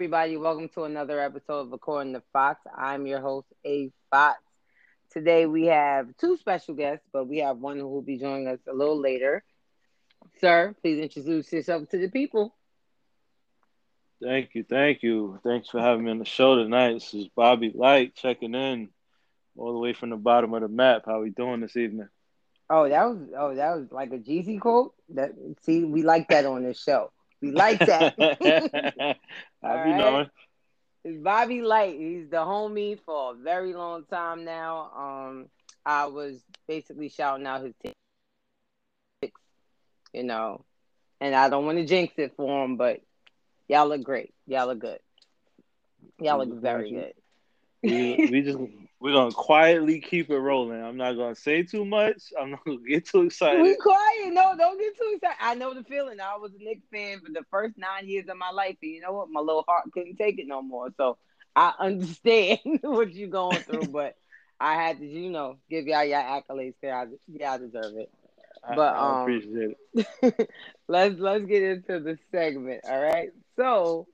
everybody. Welcome to another episode of According to Fox. I'm your host, A. Fox. Today we have two special guests, but we have one who will be joining us a little later. Sir, please introduce yourself to the people. Thank you, thank you. Thanks for having me on the show tonight. This is Bobby Light checking in all the way from the bottom of the map. How we doing this evening? Oh, that was oh, that was like a Jeezy quote. That see, we like that on this show. We like that. I be knowing. It's Bobby Light. He's the homie for a very long time now. Um, I was basically shouting out his team, you know, and I don't want to jinx it for him, but y'all look great. Y'all look good. Y'all look very good. we, we just we're gonna quietly keep it rolling. I'm not gonna say too much. I'm not gonna get too excited. We quiet. No, don't get too excited. I know the feeling. I was a Knicks fan for the first nine years of my life, and you know what? My little heart couldn't take it no more. So I understand what you're going through, but I had to, you know, give y'all your accolades. Y'all, y'all deserve it. But I, I um, appreciate it. let's let's get into the segment. All right. So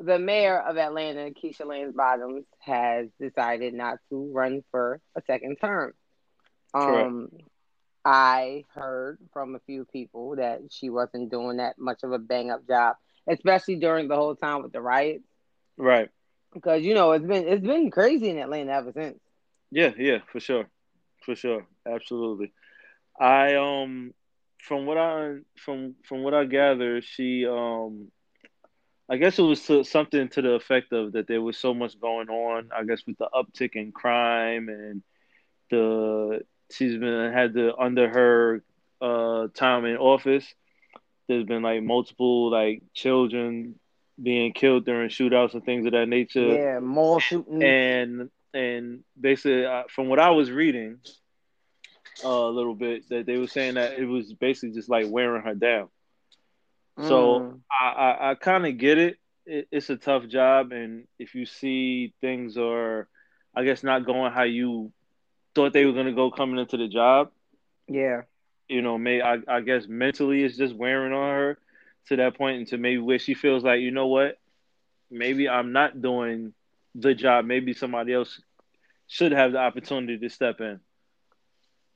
the mayor of Atlanta, Keisha Lance Bottoms, has decided not to run for a second term. Um, I heard from a few people that she wasn't doing that much of a bang up job, especially during the whole time with the riots. Right. Because you know it's been it's been crazy in Atlanta ever since. Yeah, yeah, for sure, for sure, absolutely. I um, from what I from from what I gather, she um I guess it was to, something to the effect of that there was so much going on. I guess with the uptick in crime and the she's been had the under her uh, time in office. There's been like multiple like children being killed during shootouts and things of that nature. Yeah, more shooting and and basically uh, from what I was reading uh, a little bit that they were saying that it was basically just like wearing her down. So Mm. I, I, I kind of get it. it. It's a tough job, and if you see things are, I guess, not going how you thought they were gonna go coming into the job, Yeah. you know, may I, I guess mentally it's just wearing on her to that point, and to maybe where she feels like, you know what, maybe I'm not doing the job. Maybe somebody else should have the opportunity to step in.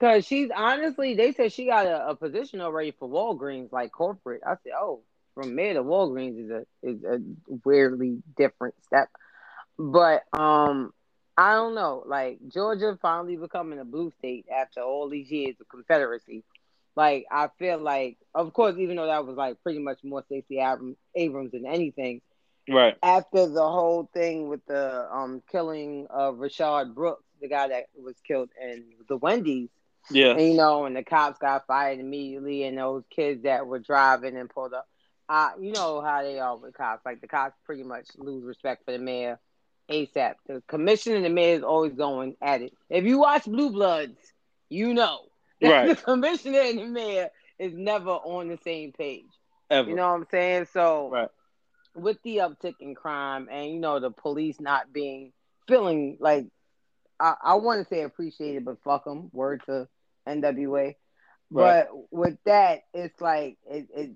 Cause she's honestly, they said she got a, a position already for Walgreens, like corporate. I said, oh, from mayor to Walgreens is a is a weirdly different step. But um, I don't know. Like Georgia finally becoming a blue state after all these years of Confederacy. Like I feel like, of course, even though that was like pretty much more Stacey Abrams, Abrams than anything, Right. after the whole thing with the um killing of Rayshard Brooks, the guy that was killed in the Wendy's. Yeah. And, you know, and the cops got fired immediately, and those kids that were driving and pulled up. Uh, you know how they are with cops. Like the cops pretty much lose respect for the mayor ASAP. The commissioner and the mayor is always going at it. If you watch Blue Bloods, you know that Right. the commissioner and the mayor is never on the same page. Ever. You know what I'm saying? So Right. with the uptick in crime and you know the police not being feeling like I, I want to say appreciated, but fuck them. Word to NWA. Right. But with that, it's like it, it,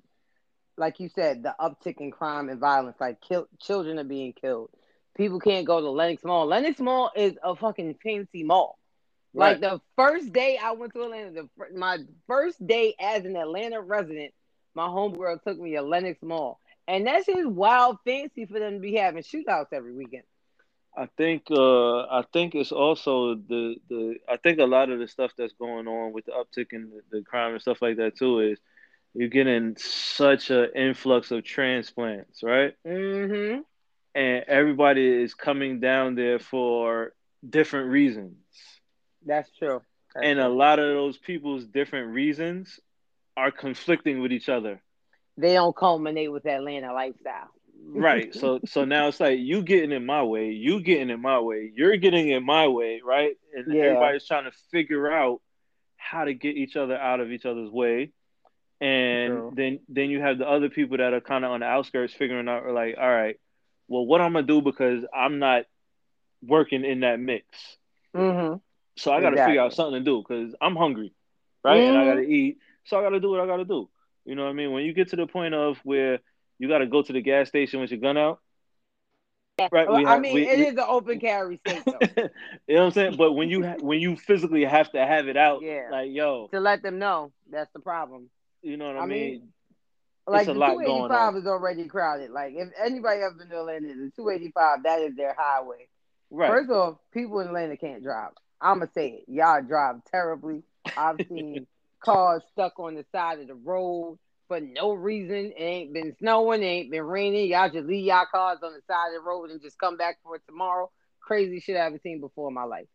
like you said, the uptick in crime and violence. Like kill, children are being killed. People can't go to Lenox Mall. Lenox Mall is a fucking fancy mall. Like the first day I went to Atlanta, the, my first day as an Atlanta resident, my homegirl took me to Lenox Mall. And that's just wild fancy for them to be having shootouts every weekend. I think uh, I think it's also the the I think a lot of the stuff that's going on with the uptick in the, the crime and stuff like that too is you're getting such an influx of transplants, right? Mm-hmm. And everybody is coming down there for different reasons, That's true. That's and a lot of those people's different reasons are conflicting with each other. they don't culminate with Atlanta lifestyle. Right. So so now it's like you getting in my way, you getting in my way, you're getting in my way, right? And Yeah. everybody's trying to figure out how to get each other out of each other's way. And True. then then you have the other people that are kind of on the outskirts figuring out like, all right, well what I'm gonna do because I'm not working in that mix. Mm-hmm. So I gotta Exactly. figure out something to do because I'm hungry. Right? And I Mhm. gotta eat. So I gotta do what I gotta do. You know what I mean? When you get to the point of where you gotta go to the gas station with your gun out, Right. Well, we I have- mean, we- it we- is an open carry state though. you know what I'm saying? But when you ha- when you physically have to have it out, Yeah. like yo, to let them know that's the problem. you know what I, I mean? mean, Like a the lot going 285 is already crowded. Like if anybody ever been to Atlanta, the 285 that is their highway. Right. First off, people in Atlanta can't drive. I'ma say it. Y'all drive terribly. I've seen cars stuck on the side of the road for no reason. It ain't been snowing, it ain't been raining. Y'all just leave y'all cars on the side of the road and just come back for it tomorrow. Crazy shit I haven't seen before in my life.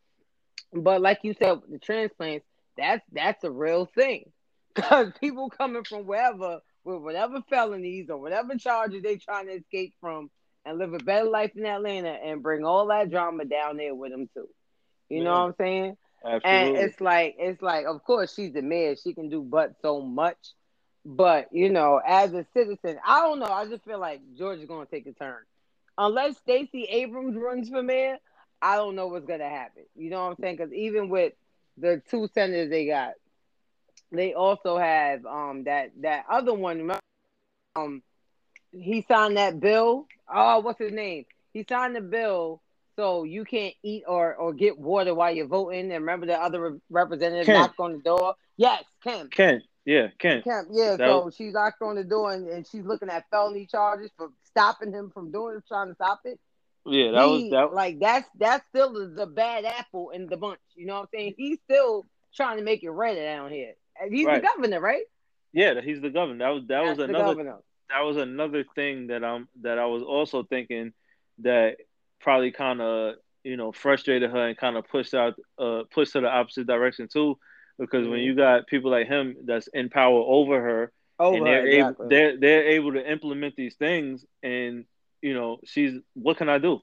But like you said, the transplants, that's that's a real thing. Because people coming from wherever with whatever felonies or whatever charges they trying to escape from and live a better life in Atlanta and bring all that drama down there with them too. You know what I'm saying? Absolutely. And it's like it's like of course she's the mayor, she can do but so much. But you know, as a citizen, I don't know. I just feel like Georgia's gonna take a turn. Unless Stacey Abrams runs for mayor, I don't know what's gonna happen. You know what I'm saying? Because even with the two senators they got, they also have um that that other one. Um, he signed that bill. Oh, what's his name? He signed the bill so you can't eat or or get water while you're voting. And remember the other re- representative Kemp. knocked on the door. Yes, Kemp. Kent. Yeah, Kent. Kemp. Yeah. So she knocked on the door and, and she's looking at felony charges for stopping him from doing it, trying to stop it. Yeah, that was that. like that's that's still the, the bad apple in the bunch. You know what I'm saying? He's still trying to make it red down here. And He's Right. the governor, right? Yeah, that- he's the governor. That was that That's was another that was another thing that I'm that I was also thinking that probably kind of you know frustrated her and kind of pushed out uh pushed her the opposite direction too because when you got people like him that's in power over her Over and they're exactly. able they're they're able to implement these things and you know she's what can I do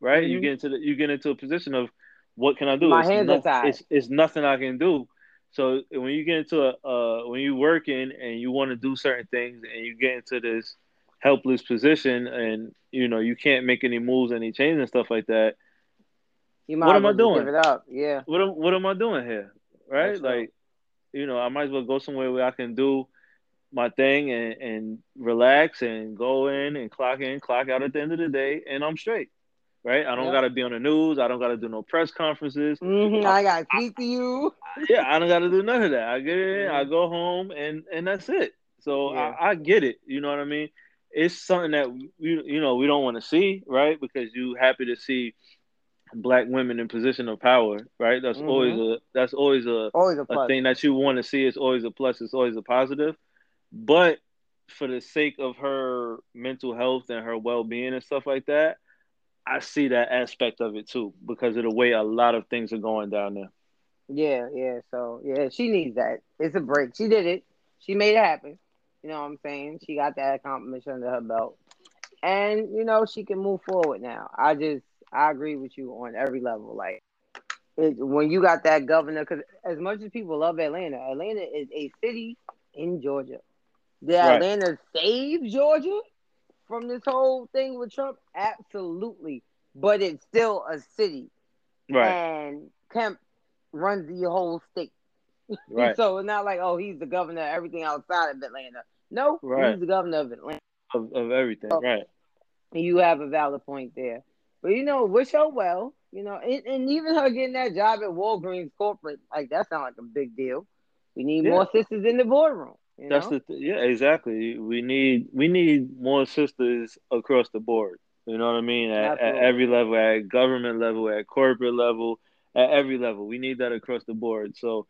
right you Mhm. get into the you get into a position of what can I do My It's hands are tied. it's, it's nothing I can do so when you get into a uh, when you working and you want to do certain things and you get into this helpless position and you know you can't make any moves any change and stuff like that you might what am I doing? Give it up. Yeah. what am what am I doing here right That's like you know I might as well go somewhere where I can do my thing and, and relax and go in and clock in clock out at the end of the day and I'm straight right I don't Yep. got to be on the news I don't got to do no press conferences hmm I got to speak to you. yeah, I don't got to do none of that. I get in, I Mhm. go home, and and that's it. So Yeah. I, I get it. You know what I mean? It's something that we, you know, we don't want to see, right? Because you happy to see black women in position of power, right? That's Mhm. always a that's always a, Always a a thing that you want to see. It's always a plus. It's always a positive. But for the sake of her mental health and her well being and stuff like that, I see that aspect of it too because of the way a lot of things are going down there. Yeah, yeah. So yeah, she needs that. It's a break. She did it. She made it happen. You know what I'm saying? She got that accomplishment under her belt. And you know, she can move forward now. I just I agree with you on every level. Like it, when you got that governor, because as much as people love Atlanta, Atlanta is a city in Georgia. Did Right. Atlanta save Georgia from this whole thing with Trump? Absolutely. But it's still a city. Right, And Kemp runs the whole state. right. So it's not like, oh, he's the governor of everything outside of Atlanta. No, Right. he's the governor of Atlanta. of, of everything, Oh. right? You have a valid point there. But you know, wish her well. You know, and, and even her getting that job at Walgreens corporate, like that sounds like a big deal. We need Yeah. more sisters in the boardroom. You That's know? the th- yeah, exactly. We need we need more sisters across the board. You know what I mean? At, at every level, at government level, at corporate level, at every level, we need that across the board. So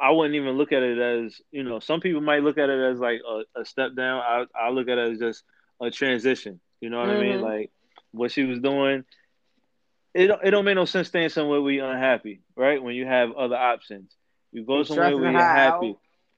I wouldn't even look at it as you know. Some people might look at it as like a, a step down. I I look at it as just a transition. You know what I mean? Mhm. Like what she was doing. It don't- it don't make no sense staying somewhere where you're unhappy, right? When you have other options, you go somewhere where you're happy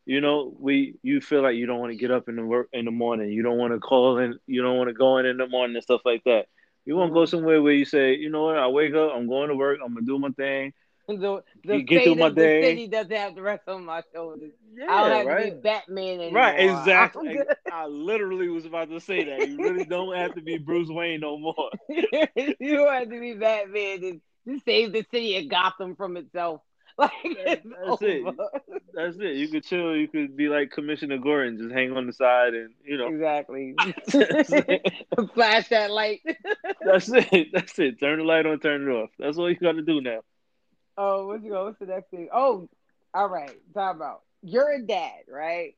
you know, we you feel like you don't want to get up in the work in the morning. You don't want to call in. You don't want to go in in the morning and stuff like that. You want to go Mhm. somewhere where you say, you know what, I wake up, I'm going to work, I'm gonna do my thing. The, the You get fate my of the day. city doesn't have the rest on my shoulders. Yeah, I don't have right. to be Batman anymore. Right, exactly. I literally was about to say that. You really don't have to be Bruce Wayne no more. you don't have to be Batman to, to save the city of Gotham from itself. Like That's it. That's it. You could chill. You could be like Commissioner Gordon, just hang on the side, and you know. Exactly. Flash that light. That's it. That's it. Turn the light on. Turn it off. That's all you got to do now. Oh, what's, go? what's the next thing? Oh, all right. Talk about you're a dad, right?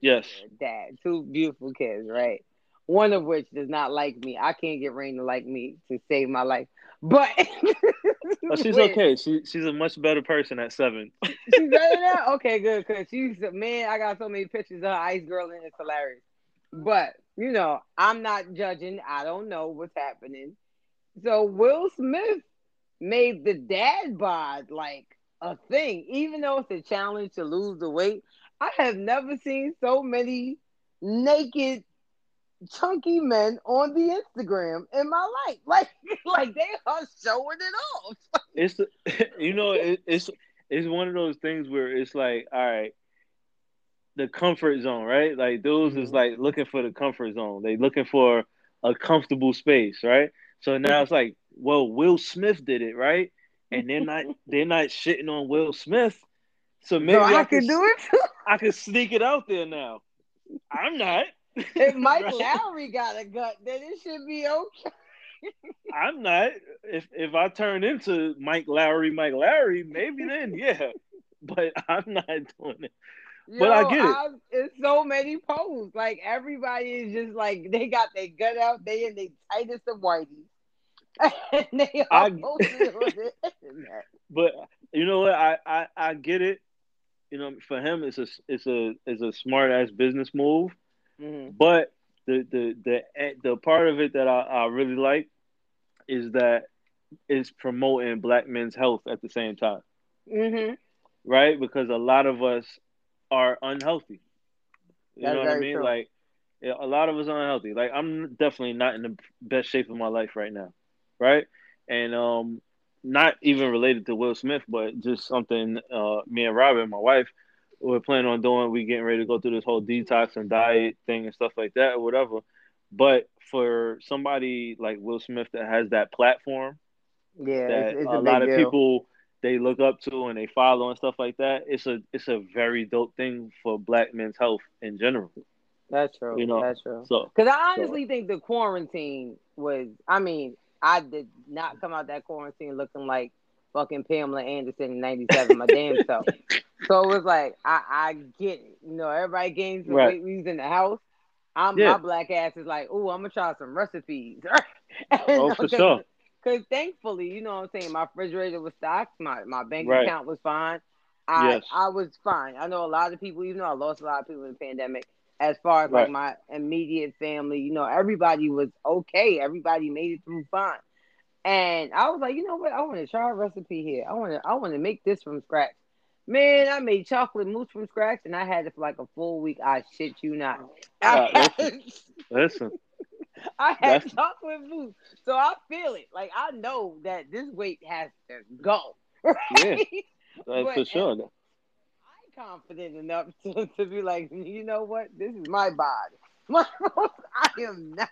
Yes. dad. Two beautiful kids, right? One of which does not like me. I can't get Rain to like me to save my life. But oh, she's okay. She she's a much better person at seven. she's better now? Okay, good. Cause she's man, I got so many pictures of her ice girl and it's hilarious. But you know, I'm not judging. I don't know what's happening. So Will Smith made the dad bod like a thing, even though it's a challenge to lose the weight. I have never seen so many naked chunky men on the Instagram in my life. Like, like they are showing it off. it's you know it, it's it's one of those things where it's like, all right, the comfort zone, right? Like those mm-hmm. is like looking for the comfort zone. They looking for a comfortable space, right? So now it's like, well, Will Smith did it, right? And they're not they're not shitting on Will Smith. So maybe I, I can do it. Too. I can sneak it out there now. I'm not. If Mike right? Lowrey got a gut, then it should be okay. I'm not. If if I turn into Mike Lowrey, Mike Lowrey, maybe then yeah. But I'm not doing it. Yo, but I get it. I, it's so many posts. Like everybody is just like they got their gut out. They in the tightest of whiteies. and they I, But you know what? I, I I get it you know, for him, it's a it's a it's a smart ass business move. Mm-hmm. But the the the the part of it that I, I really like is that it's promoting black men's health at the same time. Mm-hmm. Right, because a lot of us are unhealthy. You That's know what I mean? True. Like a lot of us are unhealthy. Like I'm definitely not in the best shape of my life right now, right? And um, not even related to Will Smith, but just something uh, me and Robin, my wife, we're planning on doing. We getting ready to go through this whole detox and diet thing and stuff like that, or whatever. But for somebody like Will Smith that has that platform, yeah, that it's, it's a, a lot of people they look up to and they follow and stuff like that. It's a it's a very dope thing for Black men's health in general. That's true. You know, that's true. So, because I honestly so. think the quarantine was. I mean, I did not come out that quarantine looking like fucking Pamela Anderson in '97, my damn self. So it was like I, I get it. You know, everybody gains some right. weight. We was in the house. I'm yeah. my black ass is like, oh, I'm gonna try some recipes. oh, for sure. Because thankfully, you know what I'm saying, my refrigerator was stocked, my, my bank right. account was fine. I yes. I was fine. I know a lot of people, even though I lost a lot of people in the pandemic, as far as right. like my immediate family, you know, everybody was okay. Everybody made it through fine. And I was like, you know what? I want to try a recipe here. I want to I want to make this from scratch. Man, I made chocolate mousse from scratch, and I had it for like a full week. I shit you not. Uh, listen, listen. I had That's... chocolate mousse, so I feel it. Like I know that this weight has to go. Right? Yeah, but, for sure confident enough to, to be like, you know what? This is my body. I am not.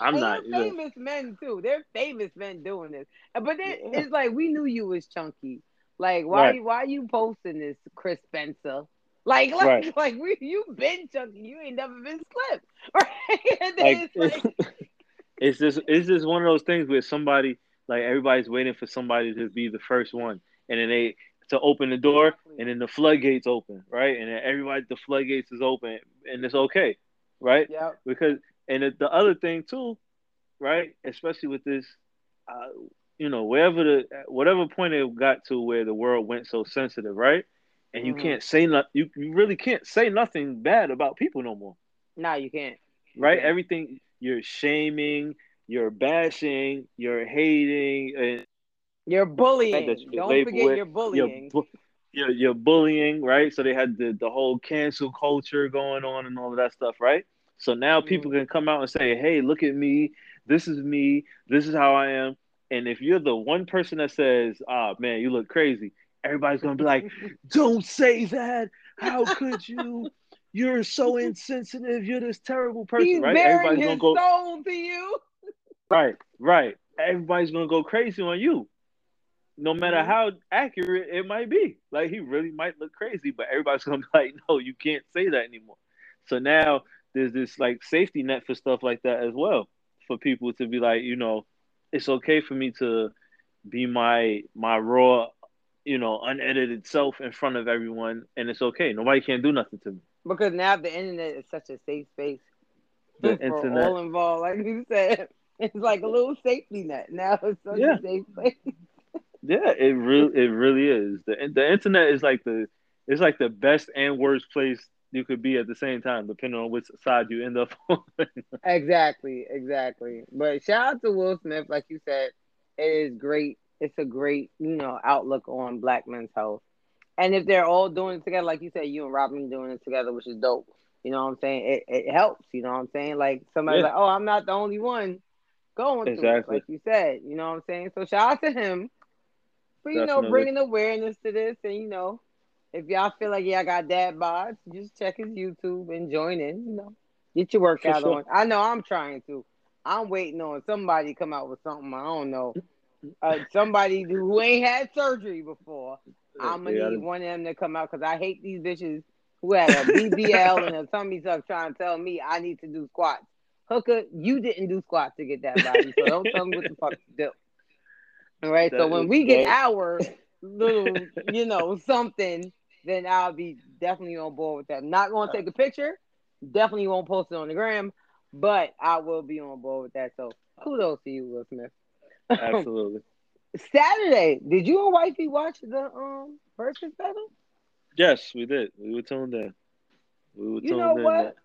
I'm and not. Famous men too. They're famous men doing this. But yeah. it's like we knew you was chunky. Like why right. why you posting this, Chris Spencer? Like like right. like we you been chunky. You ain't never been slim. Right? like, it's, like, it's just it's just one of those things where somebody like everybody's waiting for somebody to be the first one, and then they to open the door, and then the floodgates open, right? And then everybody, the floodgates is open, and it's okay, right? Yeah. Because and the other thing too, right? Especially with this, uh, you know, wherever the whatever point it got to where the world went so sensitive, right? And you mm-hmm. can't say not you, you really can't say nothing bad about people no more. No, you can't. Right? Everything you're shaming, you're bashing, you're hating, and you're bullying. Don't forget with, you're bullying. You're, you're, you're, bullying, right? So they had the, the whole cancel culture going on and all of that stuff, right? So now mm-hmm. people can come out and say, hey, look at me. This is me. This is how I am. And if you're the one person that says, ah, man, you look crazy, everybody's going to be like, don't say that. How could you? You're so insensitive. You're this terrible person, He's right? Everybody's gonna go soul to you. Right, right. Everybody's gonna go crazy on you. No matter Mhm. how accurate it might be. Like he really might look crazy, but everybody's gonna be like, no, you can't say that anymore. So now there's this like safety net for stuff like that as well, for people to be like, you know, it's okay for me to be my my raw, you know, unedited self in front of everyone, and it's okay. Nobody can do nothing to me. Because now the internet is such a safe space The for internet, all involved. Like you said, it's like a little safety net. Now it's such Yeah. a safe place. Yeah, it really it really is. The the internet is like the it's like the best and worst place you could be at the same time, depending on which side you end up on. Exactly, exactly. But shout out to Will Smith, like you said, it is great. It's a great, you know, outlook on black men's health. And if they're all doing it together, like you said, you and Robin doing it together, which is dope. You know what I'm saying? It it helps. You know what I'm saying? Like somebody's Yeah. like, oh, I'm not the only one going through it, like you said. You know what I'm saying? So shout out to him for you know bringing awareness to this, and you know, if y'all feel like yeah, I got dad bods, just check his YouTube and join in. You know, get your workout sure. on. I know I'm trying to. I'm waiting on somebody to come out with something. I don't know. Uh, somebody who ain't had surgery before. I'm gonna gotta- need one of them to come out because I hate these bitches who had a BBL and a tummy tuck trying to tell me I need to do squats. Hooker, you didn't do squats to get that body, so don't tell me what the fuck to do. All right, so when we get our little, you know, something, then I'll be definitely on board with that. Not gonna take a picture, definitely won't post it on the gram, but I will be on board with that. So kudos to you, Will Smith. Absolutely. Saturday, did you and wifey watch the um Verzuz battle? Yes, we did. We were tuned in. We were You know what?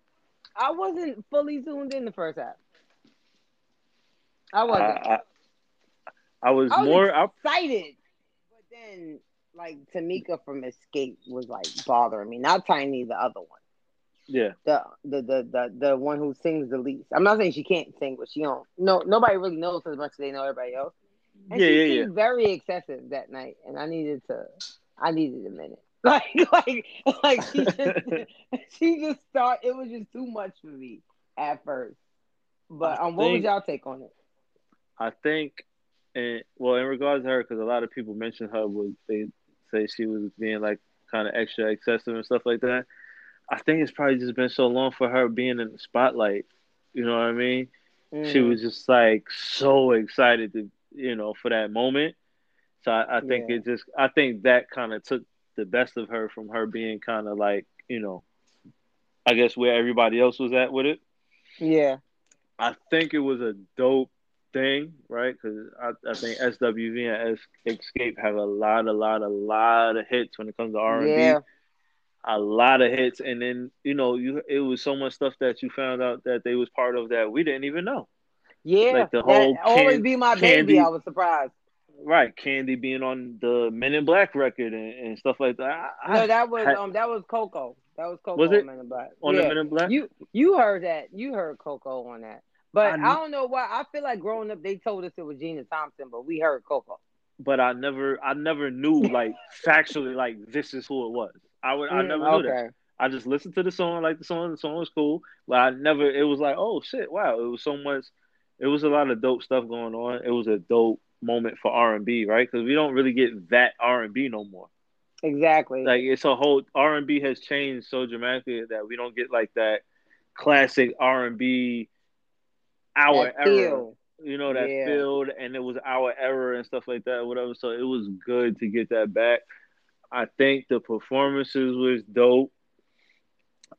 I wasn't fully tuned in the first half. I I, wasn't. I, I was I was more. I, excited, but then like Tamika from Xscape was like bothering me. Not Tiny, the other one, yeah, the the the the, the one who sings the least. I'm not saying she can't sing, but she don't. No, nobody really knows as much as they know everybody else. And yeah, she yeah, yeah. seemed very excessive that night, and I needed to. I needed a minute. Like like like she just she just thought it was just too much for me at first. But I um, what was y'all take on it? I think, and well, in regards to her, because a lot of people mention her, was they say she was being like kind of extra excessive and stuff like that. I think it's probably just been so long for her being in the spotlight. You know what I mean? She Mhm. was just like so excited to, you know, for that moment. So I, I think Yeah. it just, I think that kind of took the best of her from her being kind of like, you know, I guess where everybody else was at with it. yeah. I think it was a dope thing, right? Because I, I think SWV and Es- Xscape have a lot, a lot, a lot of hits when it comes to R and B. A lot of hits, and then you know, you it was so much stuff that you found out that they was part of that we didn't even know. Yeah. Like the That whole always be my candy- baby. I was surprised. Right, Kandi being on the Men in Black record and, and stuff like that. I, I- No, that was had- um that was Coko. That was Coko Was it? on Men in Black. on yeah. the Men in Black. You you heard that. You heard Coko on that. But I I, don't know why. I feel like growing up they told us it was Gina Thompson, but we heard Coko. but I never, I never knew like factually like this is who it was. I would, I Mm, never knew that. I just listened to the song, like the song. The song was cool, but I never. It was like, oh shit, wow! It was so much. It was a lot of dope stuff going on. It was a dope moment for R and B, right? Because we don't really get that R and B no more. Exactly. Like it's a whole R and B has changed so dramatically that we don't get like that classic R and B our That era. feel. You know that Yeah. filled, and it was our era and stuff like that, whatever. So it was good to get that back. I think the performances was dope.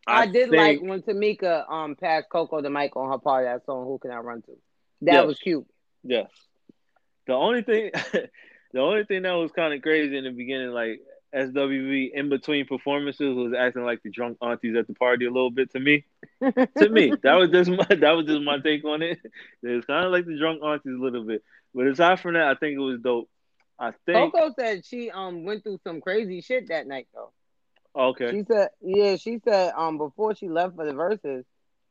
I, did think- like when Tamika um passed Coko the mic on her part of that song. Who can I run to? That Yes. was cute. Yes. The only thing, the only thing that was kind of crazy in the beginning, like SWV in between performances, was acting like the drunk aunties at the party a little bit to me. to me, that was just my that was just my take on it. It was kind of like the drunk aunties a little bit, but aside from that, I think it was dope. I think Coko said she um went through some crazy shit that night though. okay, She said, yeah, she said um before she left for the Verzuz,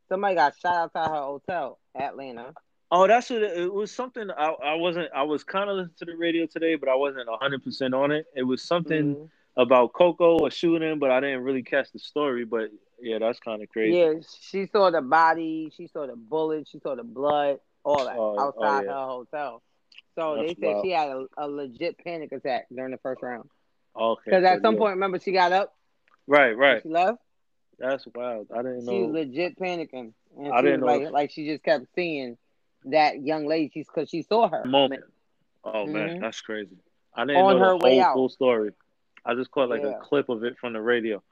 somebody got shot outside her hotel, Atlanta. Oh that's what it, it was. Something I, I wasn't. I was kind of listening to the radio today, but I wasn't hundred percent on it. It was something Mhm. about Coko or shooting, but I didn't really catch the story. But yeah, that's kind of crazy. Yeah, she saw the body, she saw the bullet, she saw the blood, all that Oh, oh, outside yeah. her hotel. So That's they said wild. she had a, a legit panic attack during the first round. Okay. Because at so some yeah. point, remember she got up, Right, right. she left. That's wild. I didn't know. She was legit panicking, and I didn't know like, like she just kept seeing that young lady. She's because she saw her. moment. Oh man, Mhm. that's crazy. I didn't On know her the whole out. full story. I just caught like Yeah. a clip of it from the radio.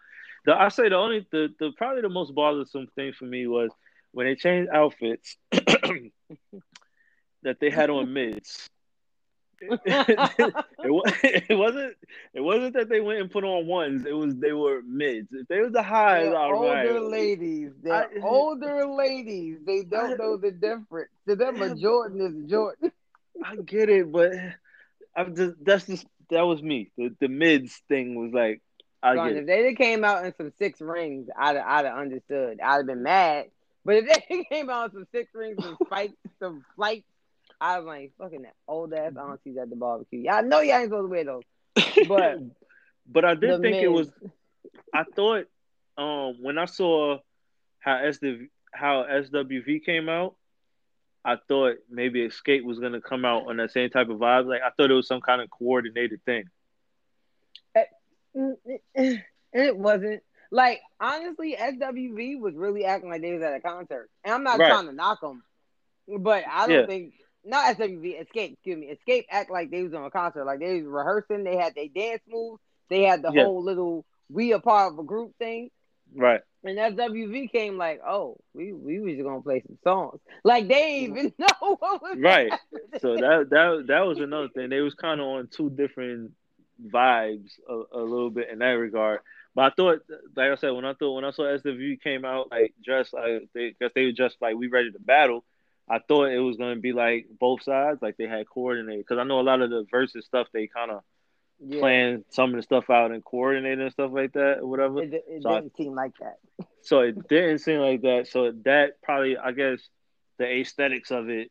The I say the only the, the probably the most bothersome thing for me was when they changed outfits that they had on mids. it, it wasn't it wasn't that they went and put on ones. It was they were mids. If they was the highs, They're all older right. ladies. They're I- older ladies. They don't know the difference. To them, a Jordan is Jordan. I get it, but I'm just that's just that was me. The the mids thing was like I Son, get if it. they came out in some six rings, I'd I'd have understood. I'd have been mad. But if they came out in some six rings, some spikes, some flights, I was like, fucking that old ass aunties at the barbecue. Y'all know y'all ain't supposed to wear those. But but I did think it was. I thought um when I saw how SW how SWV came out, I thought maybe Xscape was gonna come out on that same type of vibe. Like I thought it was some kind of coordinated thing. it wasn't. Like honestly, SWV was really acting like they was at a concert, and I'm not Right. trying to knock them, but I don't Yeah. think not SWV Xscape. Excuse me, Xscape act like they was on a concert, like they was rehearsing. They had their dance moves. They had the Yeah. whole little we a part of a group thing. Right. And SWV came like, oh, we we was just gonna play some songs. Like they didn't even know what was Right. happening. So that that that was another thing. They was kind of on two different vibes a, a little bit in that regard. But I thought, like I said, when I thought when I saw SWV came out like dressed like they because they were just like we ready to battle. I thought it was gonna be like both sides, like they had coordinated. Because I know a lot of the Verzuz stuff they kind of Yeah, plan some of the stuff out and coordinated and stuff like that or whatever. it, it So didn't seem like that. So it didn't seem like that. So that probably, I guess, the aesthetics of it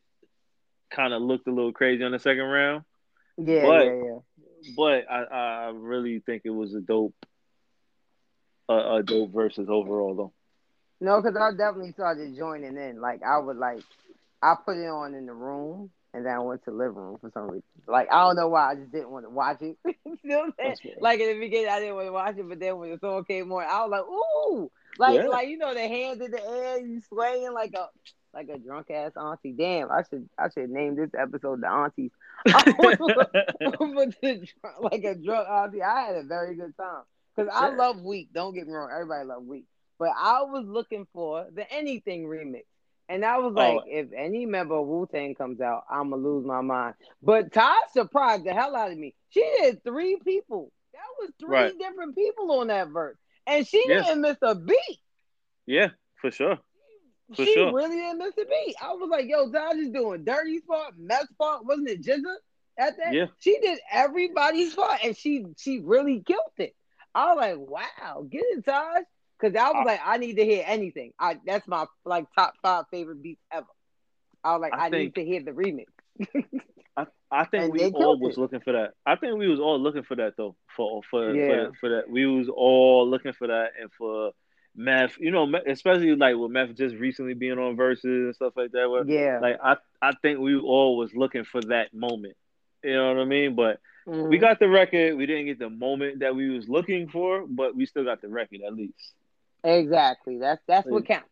kind of looked a little crazy on the second round. Yeah, But- yeah, yeah. But I, I really think it was a dope, a, a dope Verzuz overall though. No, because I definitely started joining in. Like I would like, I put it on in the room, and then I went to the living room for some reason. Like I don't know why, I just didn't want to watch it. you know what I'm saying? That's what- Like in the beginning, I didn't want to watch it, but then when the song came on, I was like, ooh, like Yeah. like you know the hands in the air, you swaying like a like a drunk ass auntie. Damn, I should I should name this episode the aunties. but the, drunk- like a drunk auntie, I had a very good time because I love Weak. Don't get me wrong, everybody love Weak, but I was looking for the Anything remix, and I was oh. like, Oh. if any member of Wu Tang comes out, I'm gonna lose my mind. But Todd surprised the hell out of me. She did three people. That was three Right. different people on that verse, and she Yes. didn't miss a beat. yeah, for sure. For she sure. really didn't miss a beat. I was like, yo, Todd is doing dirty spot, mess spot. Wasn't it GZA at that? Yeah. She did everybody's spot, and she she really killed it. I was like, wow, get it, Todd. Because I was I- like, I need to hear anything. I that's my like top five favorite beats ever. I was like, I I, need to hear the remix. I, I think And we all was it. looking for that. I think we was all looking for that though. For for Yeah. for, for that, we was all looking for that, and for Meth, you know, especially like with Meth just recently being on Verzuz and stuff like that. Where, Yeah. Like I, I think we all was looking for that moment. You know what I mean? But Mhm. we got the record. We didn't get the moment that we was looking for, but we still got the record at least. Exactly. That's that's what counts.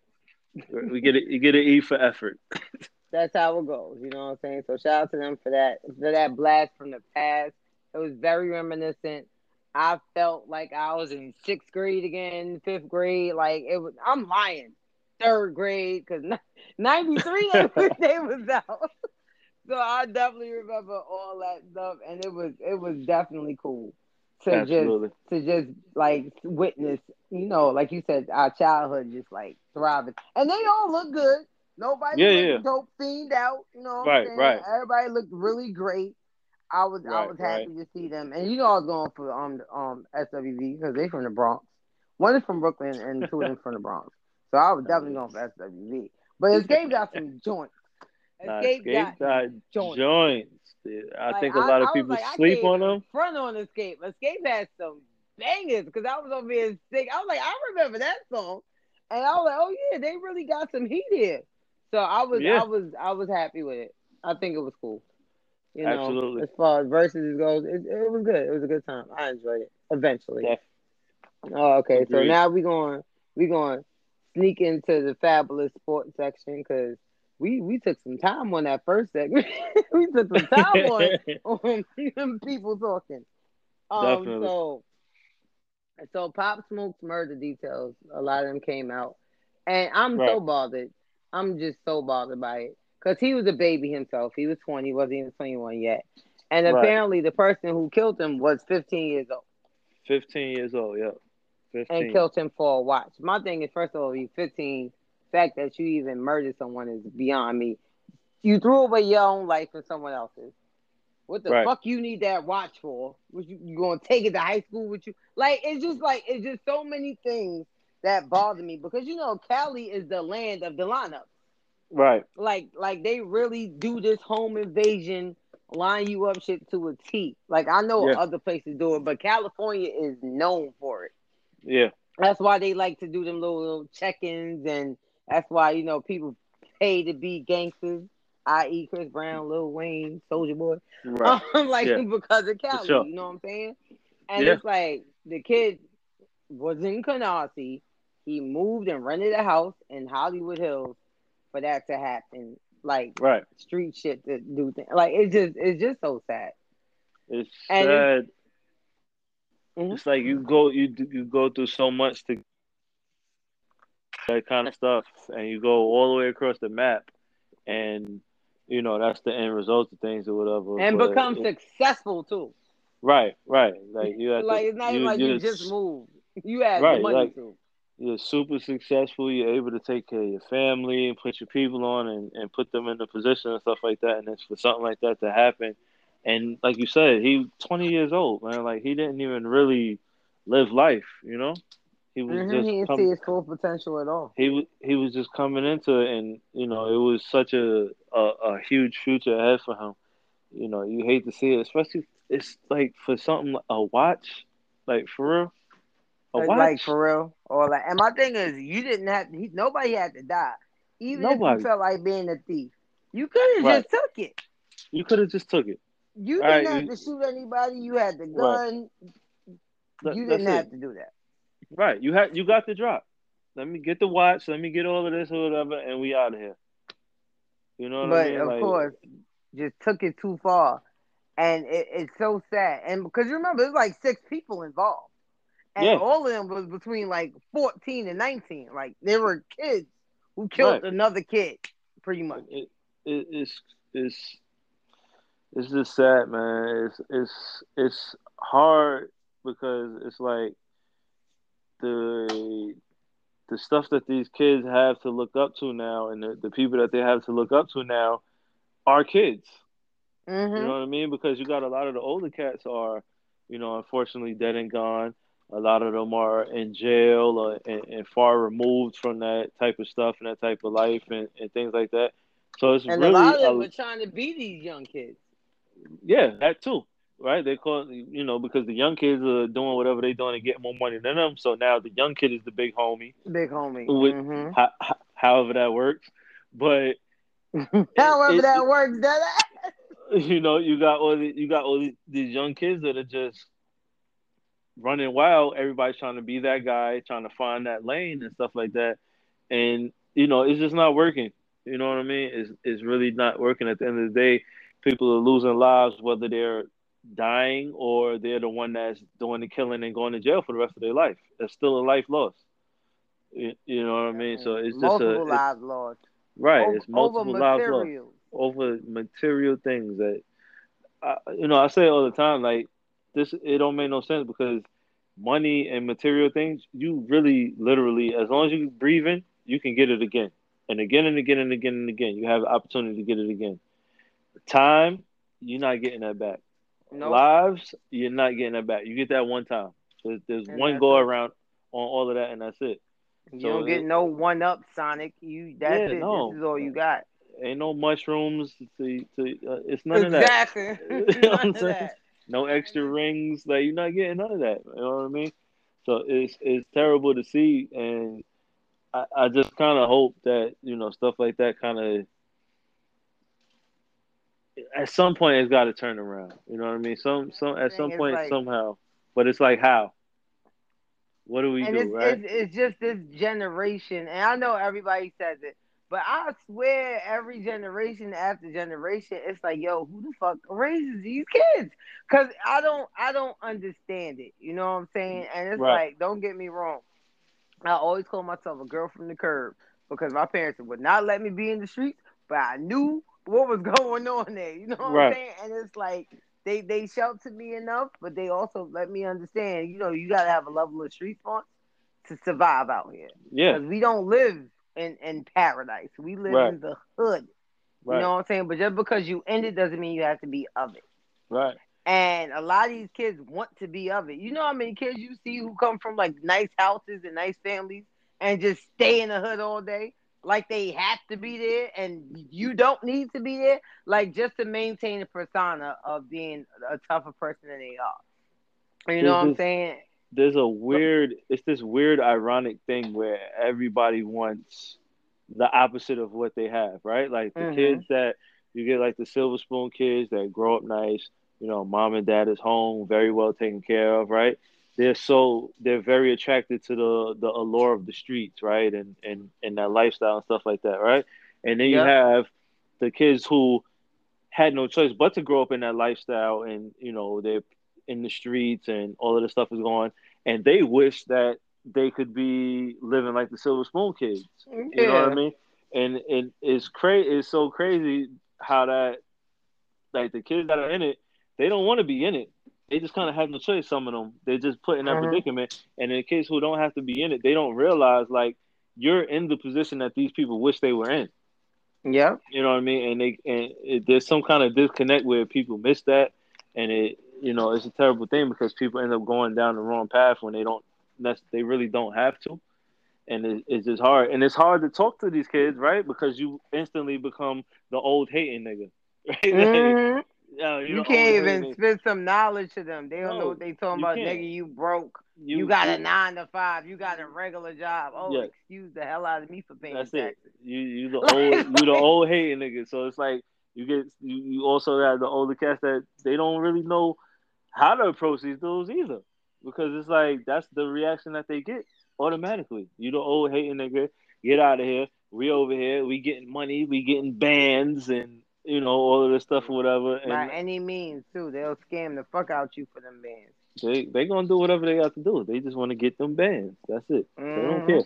We get it. You get an E for effort. that's how it goes. You know what I'm saying? So shout out to them for that for that blast from the past. It was very reminiscent. I felt like I was in sixth grade again, fifth grade. Like it was. I'm lying. Third grade because '93 they, they was out. So I definitely remember all that stuff, and it was it was definitely cool to just to just like witness, you know, like you said, our childhood just like thriving, and they all look good. Nobody Yeah, yeah. dope fiend out, you know. What Right, I'm saying? right. Everybody looked really great. I was I was happy to see them, and you know I was going for um um SWV because they from the Bronx. One is from Brooklyn, and two of them from the Bronx. So I was definitely going for SWV. But Xscape got some joints. Nah, Xscape, Xscape got got joints. joints. I Like, think a lot of I was people like, sleep on them. Front on Xscape. Xscape had some bangers because I was over here sick. I was like, I remember that song, and I was like, oh yeah, they really got some heat here. So I was, Yeah. I was, I was happy with it. I think it was cool. You know, Absolutely. as far as Verzuz goes, it, it was good. It was a good time. I enjoyed it. Eventually. Def- Oh, okay. So now we're going we're going to sneak into the fabulous sports section because we we took some time on that first segment. we took some time on on people talking. Um, Definitely. so so Pop Smoke's murder details. A lot of them came out, and I'm so bothered. I'm just so bothered by it because he was a baby himself. He was 20. Wasn't even 21 yet. And Right. apparently, the person who killed him was 15 years old. 15 years old, yeah. 15. and killed him for a watch. My thing is, first of all, you 15. Fact that you even murdered someone is beyond me. You threw away your own life for someone else's. What the Right. fuck you need that watch for? What you, you gonna take it to high school with you? Like it's just like it's just so many things that bother me because you know Cali is the land of the lineup. Right. Like like they really do this home invasion, line you up shit to a T. Like I know Yeah. other places do it, but California is known for it. Yeah. That's why they like to do them little, little check-ins, and that's why you know people pay to be gangsters, i.e., Chris Brown, Lil Wayne, Soulja Boy, Right. um, like Yeah. because of Cali. sure. You know what I'm saying? And Yeah. it's like the kid was in Canarsie. He moved and rented a house in Hollywood Hills for that to happen. Like Right. street shit to do things. Like it's just it's just so sad. It's And sad. Mhm. It's like you go you you go through so much to that kind of stuff, and you go all the way across the map, and you know that's the end result of things or whatever. And but become it- successful too. right, right. Like you like to, it's not even like you just moved. You had Right, the money like- to. you're super successful. You're able to take care of your family and put your people on and, and put them in a position and stuff like that. And it's for something like that to happen. And like you said, he 20 years old, man. Like he didn't even really live life, you know. He was Mhm, just He didn't com- see his full potential at all. he he was just coming into it, and you know it was such a, a a huge future ahead for him. You know, you hate to see it, especially it's like for something a watch, like for real, a Like, watch. like for real. Or like, and my thing is, you didn't have he, nobody had to die. Even if you felt like being a thief, you could have Right. just took it. you could have just took it. You All didn't right, have you- to shoot anybody. You had the gun. That- you didn't it. have to do that. Right. You had you got the drop. Let me get the watch. Let me get all of this or whatever, and we out of here. You know what but I mean? But of Like, course, just took it too far, and it, it's so sad. And because you remember, there's like six people involved, and Yeah. all of them was between like 14 and 19. Like they were kids who killed Right. another kid, pretty much. it, it, it's it's it's just sad, man. It's it's it's hard because it's like the the stuff that these kids have to look up to now, and the, the people that they have to look up to now are kids. hmm You know what I mean? Because you got a lot of the older cats are, you know, unfortunately dead and gone. A lot of them are in jail or, and, and far removed from that type of stuff and that type of life and, and things like that. So it's And really, a lot of them a- were trying to be these young kids. yeah, that too, right? They call, you know, because the young kids are doing whatever they're doing to get more money than them. So now the young kid is the big homie, Big homie. With- hmm ho- ho- however that works. But However it- that works, that you know, you got all the, you got all these, these young kids that are just running wild. Everybody's trying to be that guy, trying to find that lane and stuff like that. And you know, it's just not working. You know what I mean? It's it's really not working. At the end of the day, people are losing lives, whether they're dying or they're the one that's doing the killing and going to jail for the rest of their life. It's still a life lost. You, you know what I mean? So it's just multiple a it's- lives lost. right. over, it's multiple over lives lost over material things that I, you know I say all the time like this it don't make no sense because money and material things you really literally as long as you're breathing you can get it again and again and again and again and again you have opportunity to get it again time you're not getting that back No, lives you're not getting that back you get that one time there's, there's And one that's go around on all of that and that's it you so don't get it- no one up, Sonic. You that's Yeah, it. no. This is all you got. ain't no mushrooms to, to uh, it's none of that exactly. You know what I'm None of that. no extra rings. Like you're not getting none of that. You know what I mean? So it's it's terrible to see, and I, I just kind of hope that you know stuff like that kind of at some point it's got to turn around. You know what I mean? Some some at some point like, somehow, but it's like how. What do we do? It's, right? It's, it's just this generation, and I know everybody says it, but I swear every generation after generation, it's like, yo, who the fuck raises these kids? Cause I don't, I don't understand it. You know what I'm saying? And it's right. like, don't get me wrong. I always call myself a girl from the curb because my parents would not let me be in the streets, but I knew what was going on there. You know what right. I'm saying? And it's like they they sheltered me enough, but they also let me understand. You know, you got to have a level of street smarts to survive out here. Yeah, because we don't live in in paradise. We live right. in the hood. Right. You know what I'm saying? But just because you in it doesn't mean you have to be of it. Right. And a lot of these kids want to be of it. You know how many kids you see who come from like nice houses and nice families and just stay in the hood all day? Like they have to be there and you don't need to be there, like just to maintain the persona of being a tougher person than they are. You know what I'm saying? There's a weird, it's this weird, ironic thing where everybody wants the opposite of what they have, right? Like the mm-hmm. kids that you get, like the silver spoon kids that grow up nice, you know, mom and dad is home, very well taken care of, right? They're so they're very attracted to the the allure of the streets, right? And and and that lifestyle and stuff like that, right? And then you have the kids who had no choice but to grow up in that lifestyle and you know they're in the streets and all of this stuff is going and they wish that they could be living like the silver spoon kids. Yeah. You know what I mean? And and it's crazy it's so crazy how that like the kids that are in it, they don't want to be in it they just kind of have no choice. Some of them, they're just put in that mm-hmm. predicament. And in the case who don't have to be in it, they don't realize like you're in the position that these people wish they were in. Yeah, you know what I mean. And they and it, there's some kind of disconnect where people miss that, and it you know it's a terrible thing because people end up going down the wrong path when they don't. They really don't have to, and it, it's just hard. And it's hard to talk to these kids, right? Because you instantly become the old hating nigga. Right? Mm-hmm. No, you, you can't even spit some knowledge to them. They don't no, know what they talking about. Can't. Nigga, you broke. You, you got you, a nine to five. You got a regular job. Oh, yeah. excuse the hell out of me for paying That's taxes. It. You you the old you the old hating nigga. So it's like you get you, you also have the older cats that they don't really know how to approach these dudes either. Because it's like that's the reaction that they get automatically. You the old hating nigga, get out of here. We over here, we getting money, we getting bands and you know, all of this stuff or whatever. And By any means, too. They'll scam the fuck out you for them bands. They they gonna do whatever they got to do. They just want to get them bands. That's it. Mm-hmm. They don't mm-hmm. care.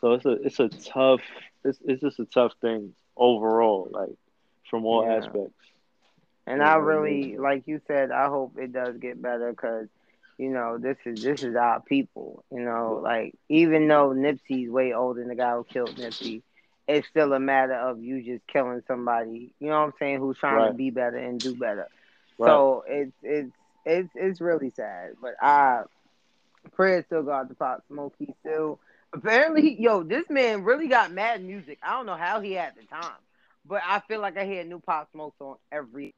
So it's a it's a tough it's it's just a tough thing overall, like from all yeah. aspects. And I really, like you said, I hope it does get better because, you know, this is this is our people. You know, like even though Nipsey's way older than the guy who killed Nipsey, it's still a matter of you just killing somebody, you know what I'm saying, who's trying right. to be better and do better. Right. So it's it's it's it's really sad. But I prayer still got the Pop Smoke. He still apparently yo, this man really got mad music. I don't know how he had the time. But I feel like I hear new Pop Smokes on every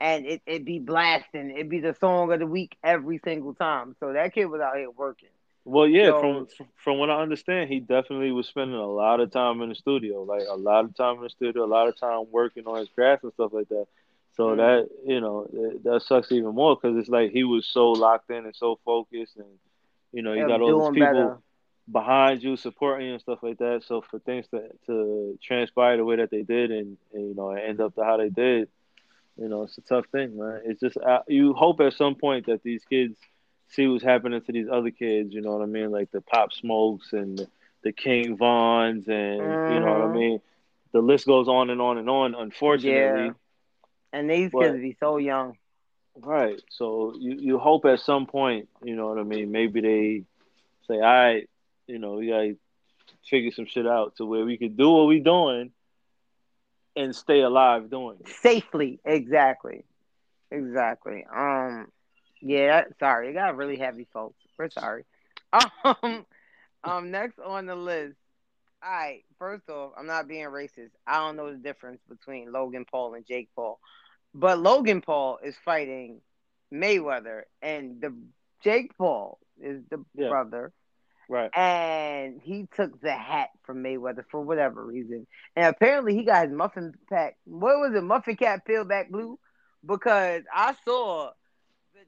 and it it be blasting. It'd be the song of the week every single time. So that kid was out here working. Well, yeah, so, from from what I understand, he definitely was spending a lot of time in the studio, like a lot of time in the studio, a lot of time working on his craft and stuff like that. So mm-hmm. that you know that sucks even more because it's like he was so locked in and so focused, and you know you got all these people better. behind you supporting you and stuff like that. So for things to to transpire the way that they did, and, and you know end up to how they did, you know it's a tough thing, man. It's just uh, you hope at some point that these kids see what's happening to these other kids. You know what I mean? Like the Pop Smokes and the King Vons, and mm-hmm. you know what I mm-hmm. mean. The list goes on and on and on. Unfortunately, yeah. and these but, kids be so young. Right. So you you hope at some point, you know what I mean. Maybe they say, "All right, you know, we gotta figure some shit out to where we can do what we doing." and stay alive doing it. safely. Exactly, exactly. Um, yeah, sorry, it got really heavy, folks. We're sorry. Um, um, next on the list. All right, first off, I'm not being racist. I don't know the difference between Logan Paul and Jake Paul, but Logan Paul is fighting Mayweather, and the Jake Paul is the yeah. brother, Right. And he took the hat from Mayweather for whatever reason. And apparently he got his muffin pack. What was it? Muffin cap peeled back blue? Because I saw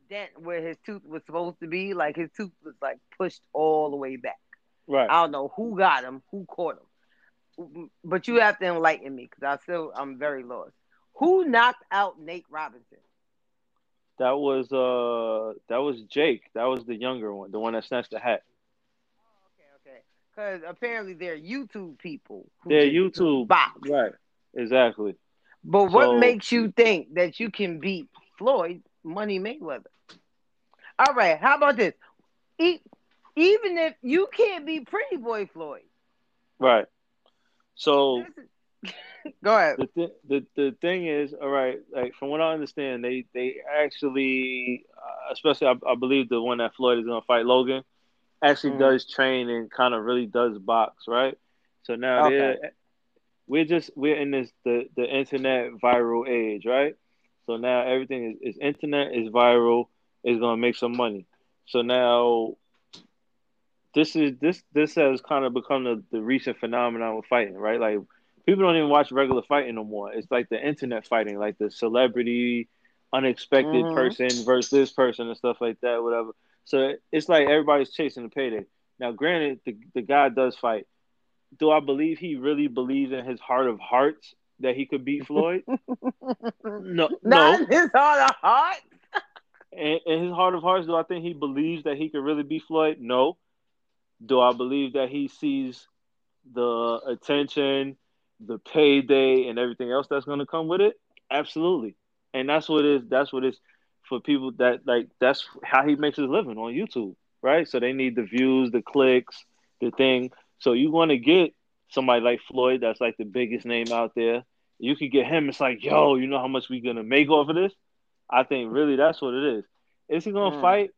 dent where his tooth was supposed to be. Like his tooth was like pushed all the way back. Right. I don't know who got him, who caught him. But you have to enlighten me because I still I'm very lost. Who knocked out Nate Robinson? That was uh that was Jake. That was the younger one, the one that snatched the hat. Okay, okay. Because apparently they're YouTube people. They're YouTube. box. Right. Exactly. But what So- makes you think that you can beat Floyd Money Mayweather? All right, how about this? E- even if you can't be Pretty Boy Floyd, Right. So go ahead. the, th- the the thing is, all right, like from what I understand, they they actually, uh, especially I, I believe the one that Floyd is gonna fight Logan, actually Mhm. does train and kind of really does box, right? So now Okay. we're just we're in this the the internet viral age, right? So now everything is, is internet is viral, is gonna make some money. So now this is this this has kind of become the, the recent phenomenon with fighting, right? Like people don't even watch regular fighting no more. It's like the internet fighting, like the celebrity, unexpected Mhm. person versus this person and stuff like that, whatever. So it's like everybody's chasing the payday. Now, granted, the the guy does fight. Do I believe he really believes in his heart of hearts that he could beat Floyd? no, Not no. in his heart of heart. In, his heart of hearts, do I think he believes that he could really be Floyd? No. Do I believe that he sees the attention, the payday, and everything else that's going to come with it? Absolutely. And that's what is. That's what it's for people that like. That's how he makes his living on YouTube, right? So they need the views, the clicks, the thing. So you want to get somebody like Floyd, that's like the biggest name out there. You could get him. It's like, yo, you know how much we're gonna make off of this? I think really that's what it is. Is he gonna Mm. fight?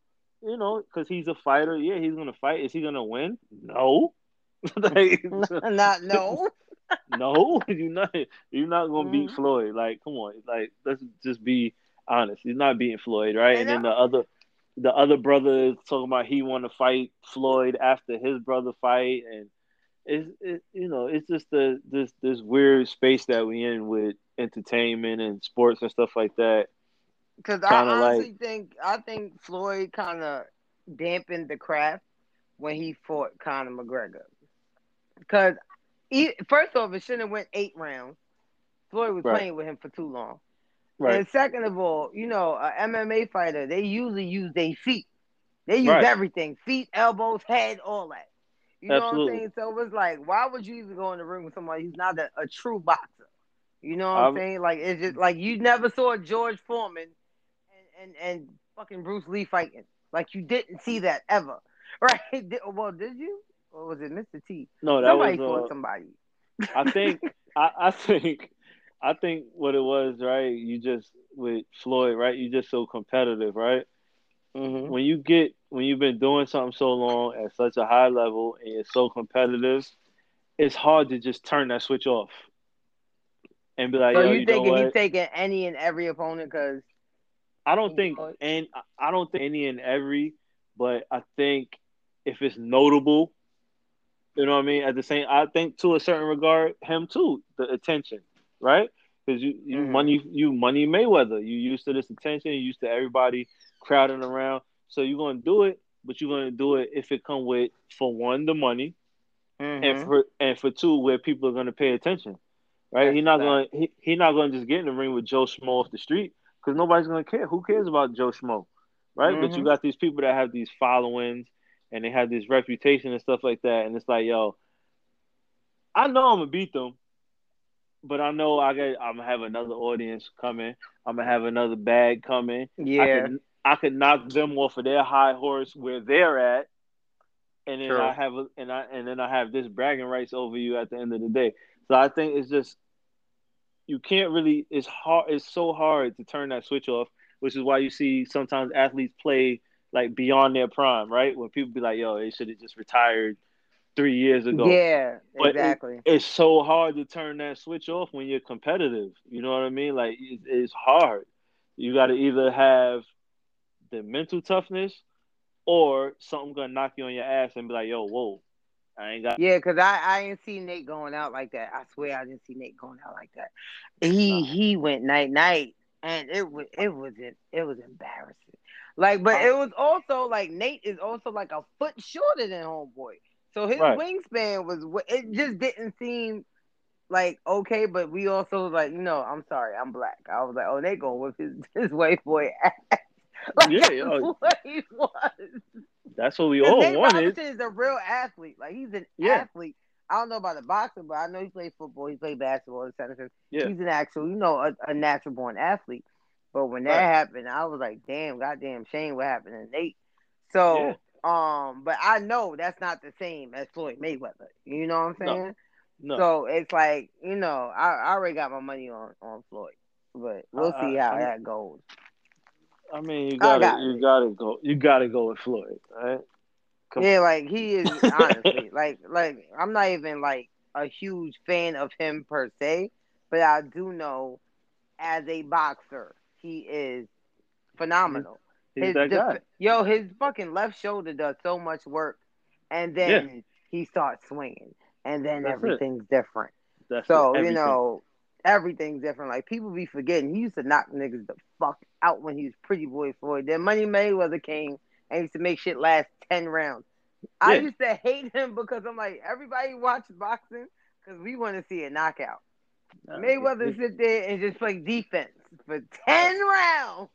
You know, because he's a fighter. Yeah, he's gonna fight. Is he gonna win? No. like, Not no. no, you're not. You're not gonna beat Mhm. Floyd. Like, come on. Like, let's just be honest. He's not beating Floyd, right? And And then the other, the other brother is talking about he want to fight Floyd after his brother fight, and it's it, you know it's just the this this weird space that we in with entertainment and sports and stuff like that. Because I honestly think I think Floyd kind of dampened the craft when he fought Conor McGregor. Because first off, it shouldn't have went eight rounds. Floyd was Right. playing with him for too long. Right. And second of all, you know, an MMA fighter they usually use their feet. They use Right. everything: feet, elbows, head, all that. You know what I'm saying? So it was like, why would you even go in the ring with somebody who's not a, a true boxer? You know what I'm I'm- saying? Like it's just like you never saw George Foreman and, and fucking Bruce Lee fighting. Like you didn't see that ever, right? Well, did you? Or was it Mr. T? No, that Somebody was. Uh, somebody. I think. I, I think. I think what it was, right? You just with Floyd, right? You just so competitive, right? Mm-hmm. when you get when you've been doing something so long at such a high level and you're so competitive, it's hard to just turn that switch off and be like, So "Yo, you you thinking what?" he's taking any and every opponent? Because I don't think know, and I don't think any and every, but I think if it's notable, you know what I mean. At the same, I think to a certain regard, him too, the attention, right? Because you you Mhm. money you money Mayweather, you used to this attention, you used to everybody crowding around, so you're gonna do it, but you're gonna do it if it come with for one the money, and Mhm. for and for two where people are gonna pay attention, right? That's He's not a gonna he, he not gonna just get in the ring with Joe Schmo off the street because nobody's gonna care. Who cares about Joe Schmo, right? But you Mhm. got these people that have these followings and they have this reputation and stuff like that, and it's like, yo, I know I'm gonna beat them, but I know I got I'm gonna have another audience coming. I'm gonna have another bag coming. I yeah, could I could knock them off of their high horse where they're at, and then True. I have a, and I and then I have this bragging rights over you at the end of the day. So I think it's just you can't really. It's hard. It's so hard to turn that switch off, which is why you see sometimes athletes play like beyond their prime, right? When people be like, "Yo, they should have just retired three years ago." yeah, But it- exactly. It's so hard to turn that switch off when you're competitive. You know what I mean? Like it, it's hard. You got to either have the mental toughness or something gonna knock you on your ass and be like, "Yo, whoa, I ain't got." Yeah, cause I I didn't see Nate going out like that. I swear I didn't see Nate going out like that. He he went night night, and it was it was it, it was embarrassing. Like, but it was also like Nate is also like a foot shorter than Homeboy, so his Right. wingspan was wa- it just didn't seem like okay. But we also like you know I'm sorry I'm black. I was like oh they going with his his white boy ass. like Yeah, that's oh. yo. what he was. That's what we all Nate wanted. Robinson is a real athlete. Like he's an Yeah. athlete. I don't know about the boxing, but I know he played football. He played basketball. etc. Yeah, He's an actual, you know, a, a natural born athlete. But when that Right. happened, I was like, damn, goddamn shame what happened to Nate. So, um, but I know that's not the same as Floyd Mayweather. You know what I'm saying? no, So it's like, you know, I, I already got my money on on Floyd, but we'll I- see how I'm- that goes. I mean, you gotta, got you gotta go, you gotta go with Floyd, right? Come Yeah, like he is honestly like like I'm not even like a huge fan of him per se, but I do know as a boxer he is phenomenal. He's his that def- guy. Yo, his fucking left shoulder does so much work, and then he starts swinging, and then That's it. everything's different. That's So it, you know, everything's different. Like people be forgetting he used to knock niggas the fuck out when he was Pretty Boy Floyd. Then Money Mayweather came and used to make shit last ten rounds. I used to hate him because I'm like everybody watches boxing because we want to see a knockout. Nah, Mayweather he- sit there and just play defense for ten rounds.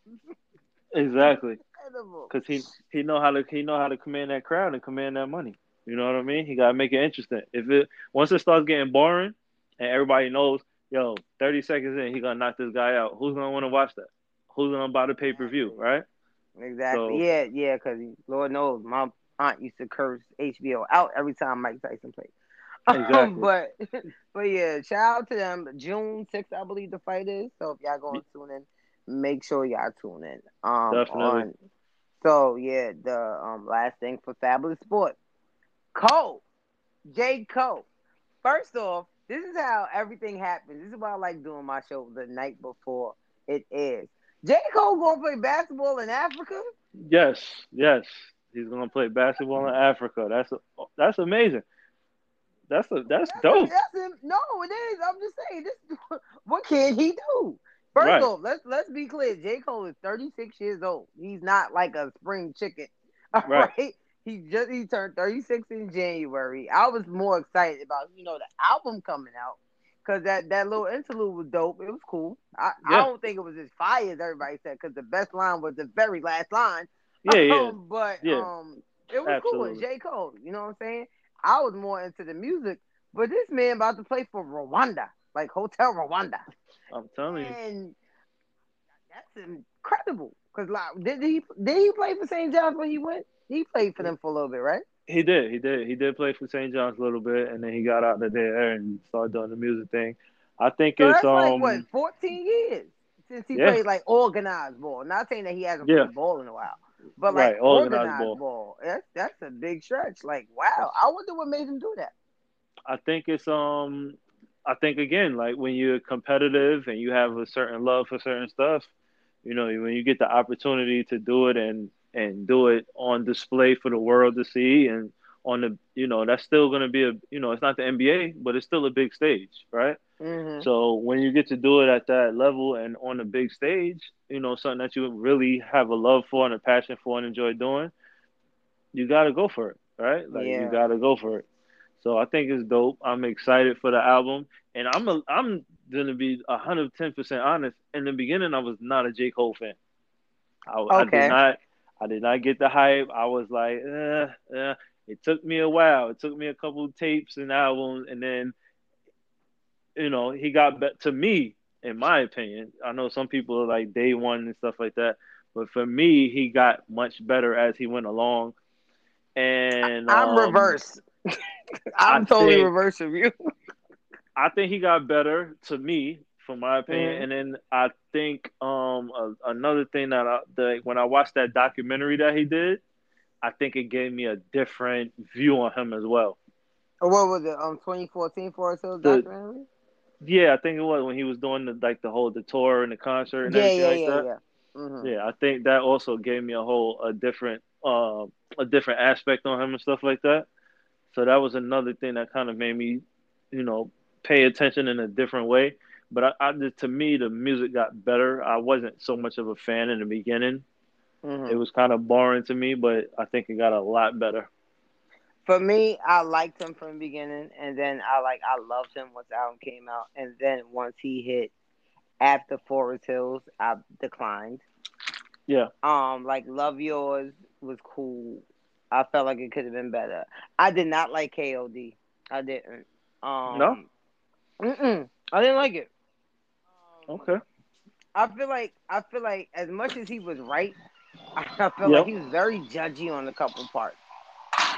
exactly, because he he know how to he know how to command that crowd and command that money. You know what I mean? He gotta make it interesting. If it once it starts getting boring and everybody knows, yo, thirty seconds in, he gonna knock this guy out. Who's gonna want to watch that? Who's gonna buy the pay per view? Right? Exactly. So- yeah, yeah. Because Lord knows, my aunt used to curse HBO out every time Mike Tyson played. Exactly. but but yeah, shout out to them. June sixth, I believe the fight is. So if y'all going to tune in, make sure y'all tune in. Um, Definitely. on- so yeah, the um last thing for Fabulous Sports. Cole, J Cole. First off, this is how everything happens. This is why I like doing my show the night before it is. J Cole gonna play basketball in Africa. Yes, yes. He's gonna play basketball in Africa. That's that's amazing. That's a that's dope. That's him. No, it is. I'm just saying. This, what can he do? First Right. off, let's let's be clear. J Cole is 36 years old. He's not like a spring chicken. All Right. right. He just he turned 36 in January. I was more excited about you know the album coming out because that that little interlude was dope. It was cool. I, I don't think it was as fire as everybody said because the best line was the very last line. Yeah, yeah. Um, but Yeah. um, it was cool. Absolutely. It's J Cole. You know what I'm saying? I was more into the music, but this man about to play for Rwanda, like Hotel Rwanda, I'm telling you. and that's incredible. Cause like, did he did he play for St. John's when he went? He played for them for a little bit, right? He did, he did, he did play for St. John's a little bit, and then he got out of there and started doing the music thing. I think So it's like um, what 14 years since he Yeah. played like organized ball. Not saying that he hasn't Yeah. played ball in a while, but like Right, organized, organized ball. ball. That's that's a big stretch. Like wow, I wonder what made him do that. I think it's um, I think again, like when you're competitive and you have a certain love for certain stuff, you know, when you get the opportunity to do it and and do it on display for the world to see and on the, you know, that's still going to be a, you know, it's not the NBA, but it's still a big stage, right? Mm-hmm. So when you get to do it at that level and on the big stage, you know, something that you really have a love for and a passion for and enjoy doing, you got to go for it, right? Like Yeah. you got to go for it. So I think it's dope. I'm excited for the album, and I'm a, I'm gonna be hundred ten percent honest. In the beginning, I was not a J Cole fan. I, I Okay. did not I did not get the hype. I was like, eh, eh. it took me a while. It took me a couple tapes and albums, and then you know he got be- to me, in my opinion. I know some people are like day one and stuff like that, but for me, he got much better as he went along. And I'm um, reverse. I'm I totally think- reverse of you. I think he got better to me, from my opinion. Mhm. And then I think um a, another thing that I, the when I watched that documentary that he did, I think it gave me a different view on him as well. Or what was it? Um, 2014 Forest Hills The- documentary. Yeah, I think it was when he was doing the like the whole the tour and the concert and Yeah, everything yeah, like yeah, that. yeah. Mhm. Yeah, I think that also gave me a whole a different uh, a different aspect on him and stuff like that. So that was another thing that kind of made me, you know, pay attention in a different way. But I, I to me, the music got better. I wasn't so much of a fan in the beginning. Mm-hmm. It was kind of boring to me, but I think it got a lot better. For me, I liked him from the beginning, and then I like I loved him once the album came out, and then once he hit after Forest Hills, I declined. Yeah. Um, like Love Yours was cool. I felt like it could have been better. I did not like KOD. I didn't. Um, no. Mm-mm. I didn't like it. Okay. I feel like I feel like as much as he was right, I feel yep. like he was very judgy on a couple parts.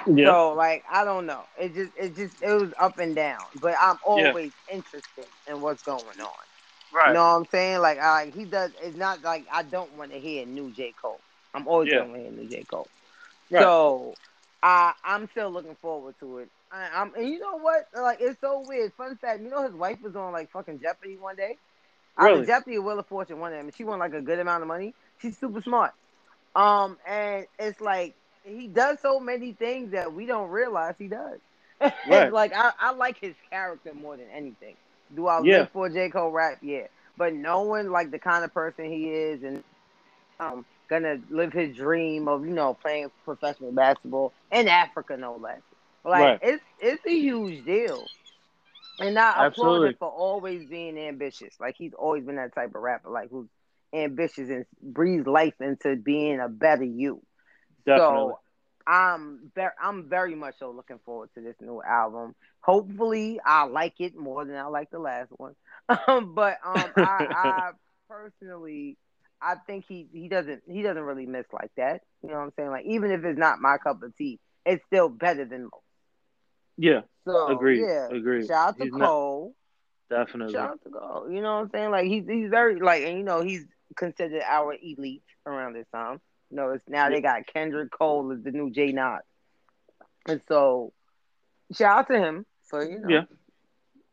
Yeah. So like I don't know. It just it just it was up and down. But I'm always yeah. interested in what's going on. Right. You know what I'm saying? Like I he does it's not like I don't want to hear new J. Cole. I'm always yeah. gonna hear new J. Cole. Right. So I I'm still looking forward to it. I, am and you know what? Like it's so weird. Fun fact, you know his wife was on like fucking Jeopardy one day. Really? I was Jeopardy Wheel of Fortune one of them, and she won like a good amount of money. She's super smart. Um, and it's like he does so many things that we don't realize he does. Right. like I, I like his character more than anything. Do I yeah. live for J. Cole rap? Yeah. But knowing like the kind of person he is and um gonna live his dream of, you know, playing professional basketball in Africa no less. Like right. it's it's a huge deal. And I applaud him for always being ambitious. Like he's always been that type of rapper, like who's ambitious and breathes life into being a better you. Definitely. So I'm very, I'm very much so looking forward to this new album. Hopefully, I like it more than I like the last one. But um, I, I personally, I think he he doesn't he doesn't really miss like that. You know what I'm saying? Like even if it's not my cup of tea, it's still better than most. Yeah. So agree. Yeah. Agree. Shout out to he's Cole. Not, definitely. Shout out to Cole. You know what I'm saying? Like he's he's very like and you know he's considered our elite around this time. You know, it's now they got Kendrick Cole as the new J Not. And so shout out to him for you know yeah.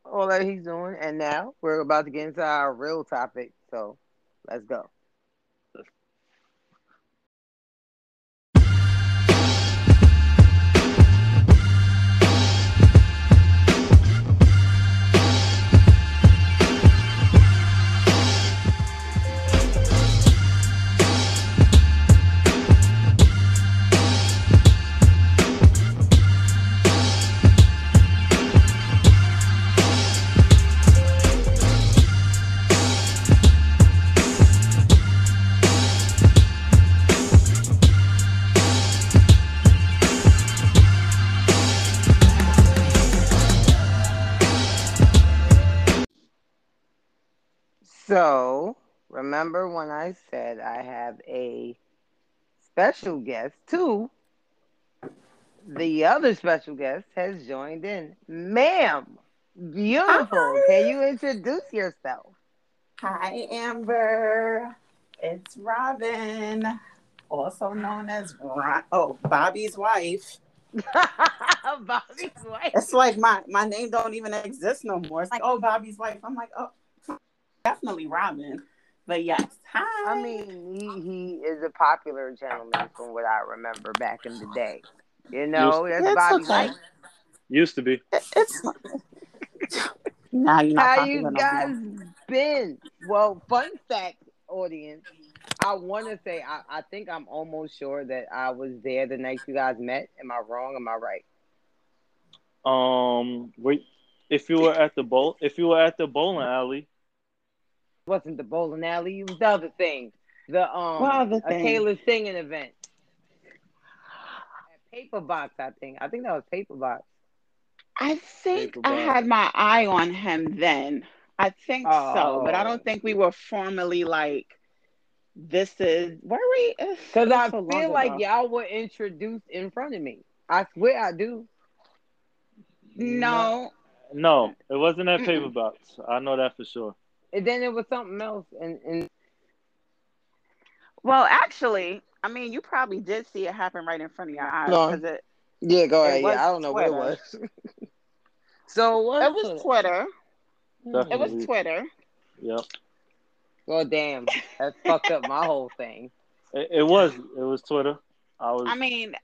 all that he's doing. And now we're about to get into our real topic. So let's go. So, remember when I said I have a special guest too? The other special guest has joined in. Ma'am, beautiful. Hi. Can you introduce yourself? Hi, Amber. It's Robin, also known as Ron- oh Bobby's wife. Bobby's wife. It's like my my name don't even exist no more. It's like oh Bobby's wife. I'm like oh definitely Robin. But yes, hi. I mean, he, he is a popular gentleman from what I remember back in the day. You know, Used, that's Bobby okay. Used to be. it's now you know how you guys been. Well, fun fact, audience. I want to say I, I think I'm almost sure that I was there the night you guys met. Am I wrong? Am I right? Um, wait. If you were at the bowl, if you were at the bowling alley, wasn't the bowling alley. It was the other thing. The um what other thing? a Taylor singing event. Paper box, I think. I think that was paper box. I think I had my eye on him then. I think oh. so, but I don't think we were formally like this is where we because I so feel like y'all were introduced in front of me. I swear I do. No. No, it wasn't that paper box. I know that for sure and then it was something else. And, and well, actually, I mean, you probably did see it happen right in front of your eyes because it. Yeah, go ahead. Yeah, I don't know Twitter. what it was. so what? It was Twitter. Definitely. It was Twitter. Yep. Well, damn, that fucked up my whole thing. It, it, was. It was Twitter. I was. I mean,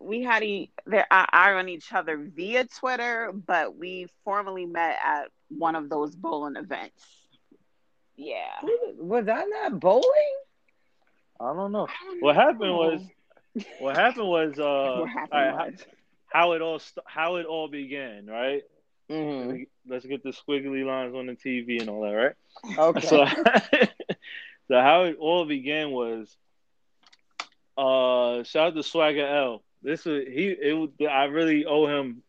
we had e- our eye on each other via Twitter, but we formally met at one of those bowling events. Yeah. Was I not bowling? I don't know. What happened was. What happened was. Uh, what happened right, was. How, how, it all st- how it all began, right? Mm-hmm. Let's get the squiggly lines on the TV and all that, right? Okay. So, so how it all began was uh, shout out to Swagger L. This was he. It I really owe him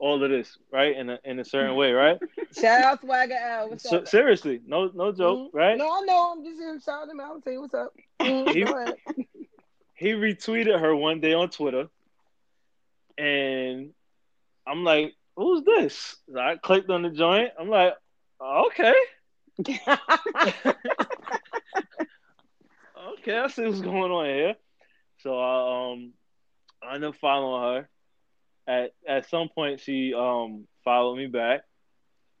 all of this, right? In a in a certain way, right? Shout out Swagger L. What's so, up? Seriously, no no joke, mm-hmm. right? No, no, I'm just gonna shout him out. Tell you what's up. Mm-hmm. he, he retweeted her one day on Twitter, and I'm like, "Who's this?" So I clicked on the joint. I'm like, "Okay." okay, I see what's going on here. So I um I ended up following her. At at some point she um followed me back.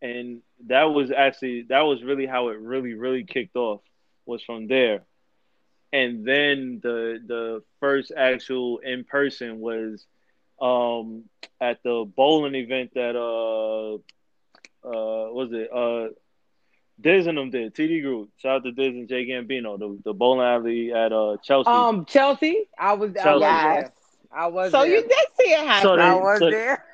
And that was actually that was really how it really, really kicked off was from there. And then the the first actual in person was um at the bowling event that uh uh was it uh Diz and them did. TD Group. Shout out to Diz and Jay Gambino, the, the bowling alley at uh Chelsea. Um, Chelsea. I was. Chelsea. I was there. I was. There. So there. you did see it happen. So then, I was so, there.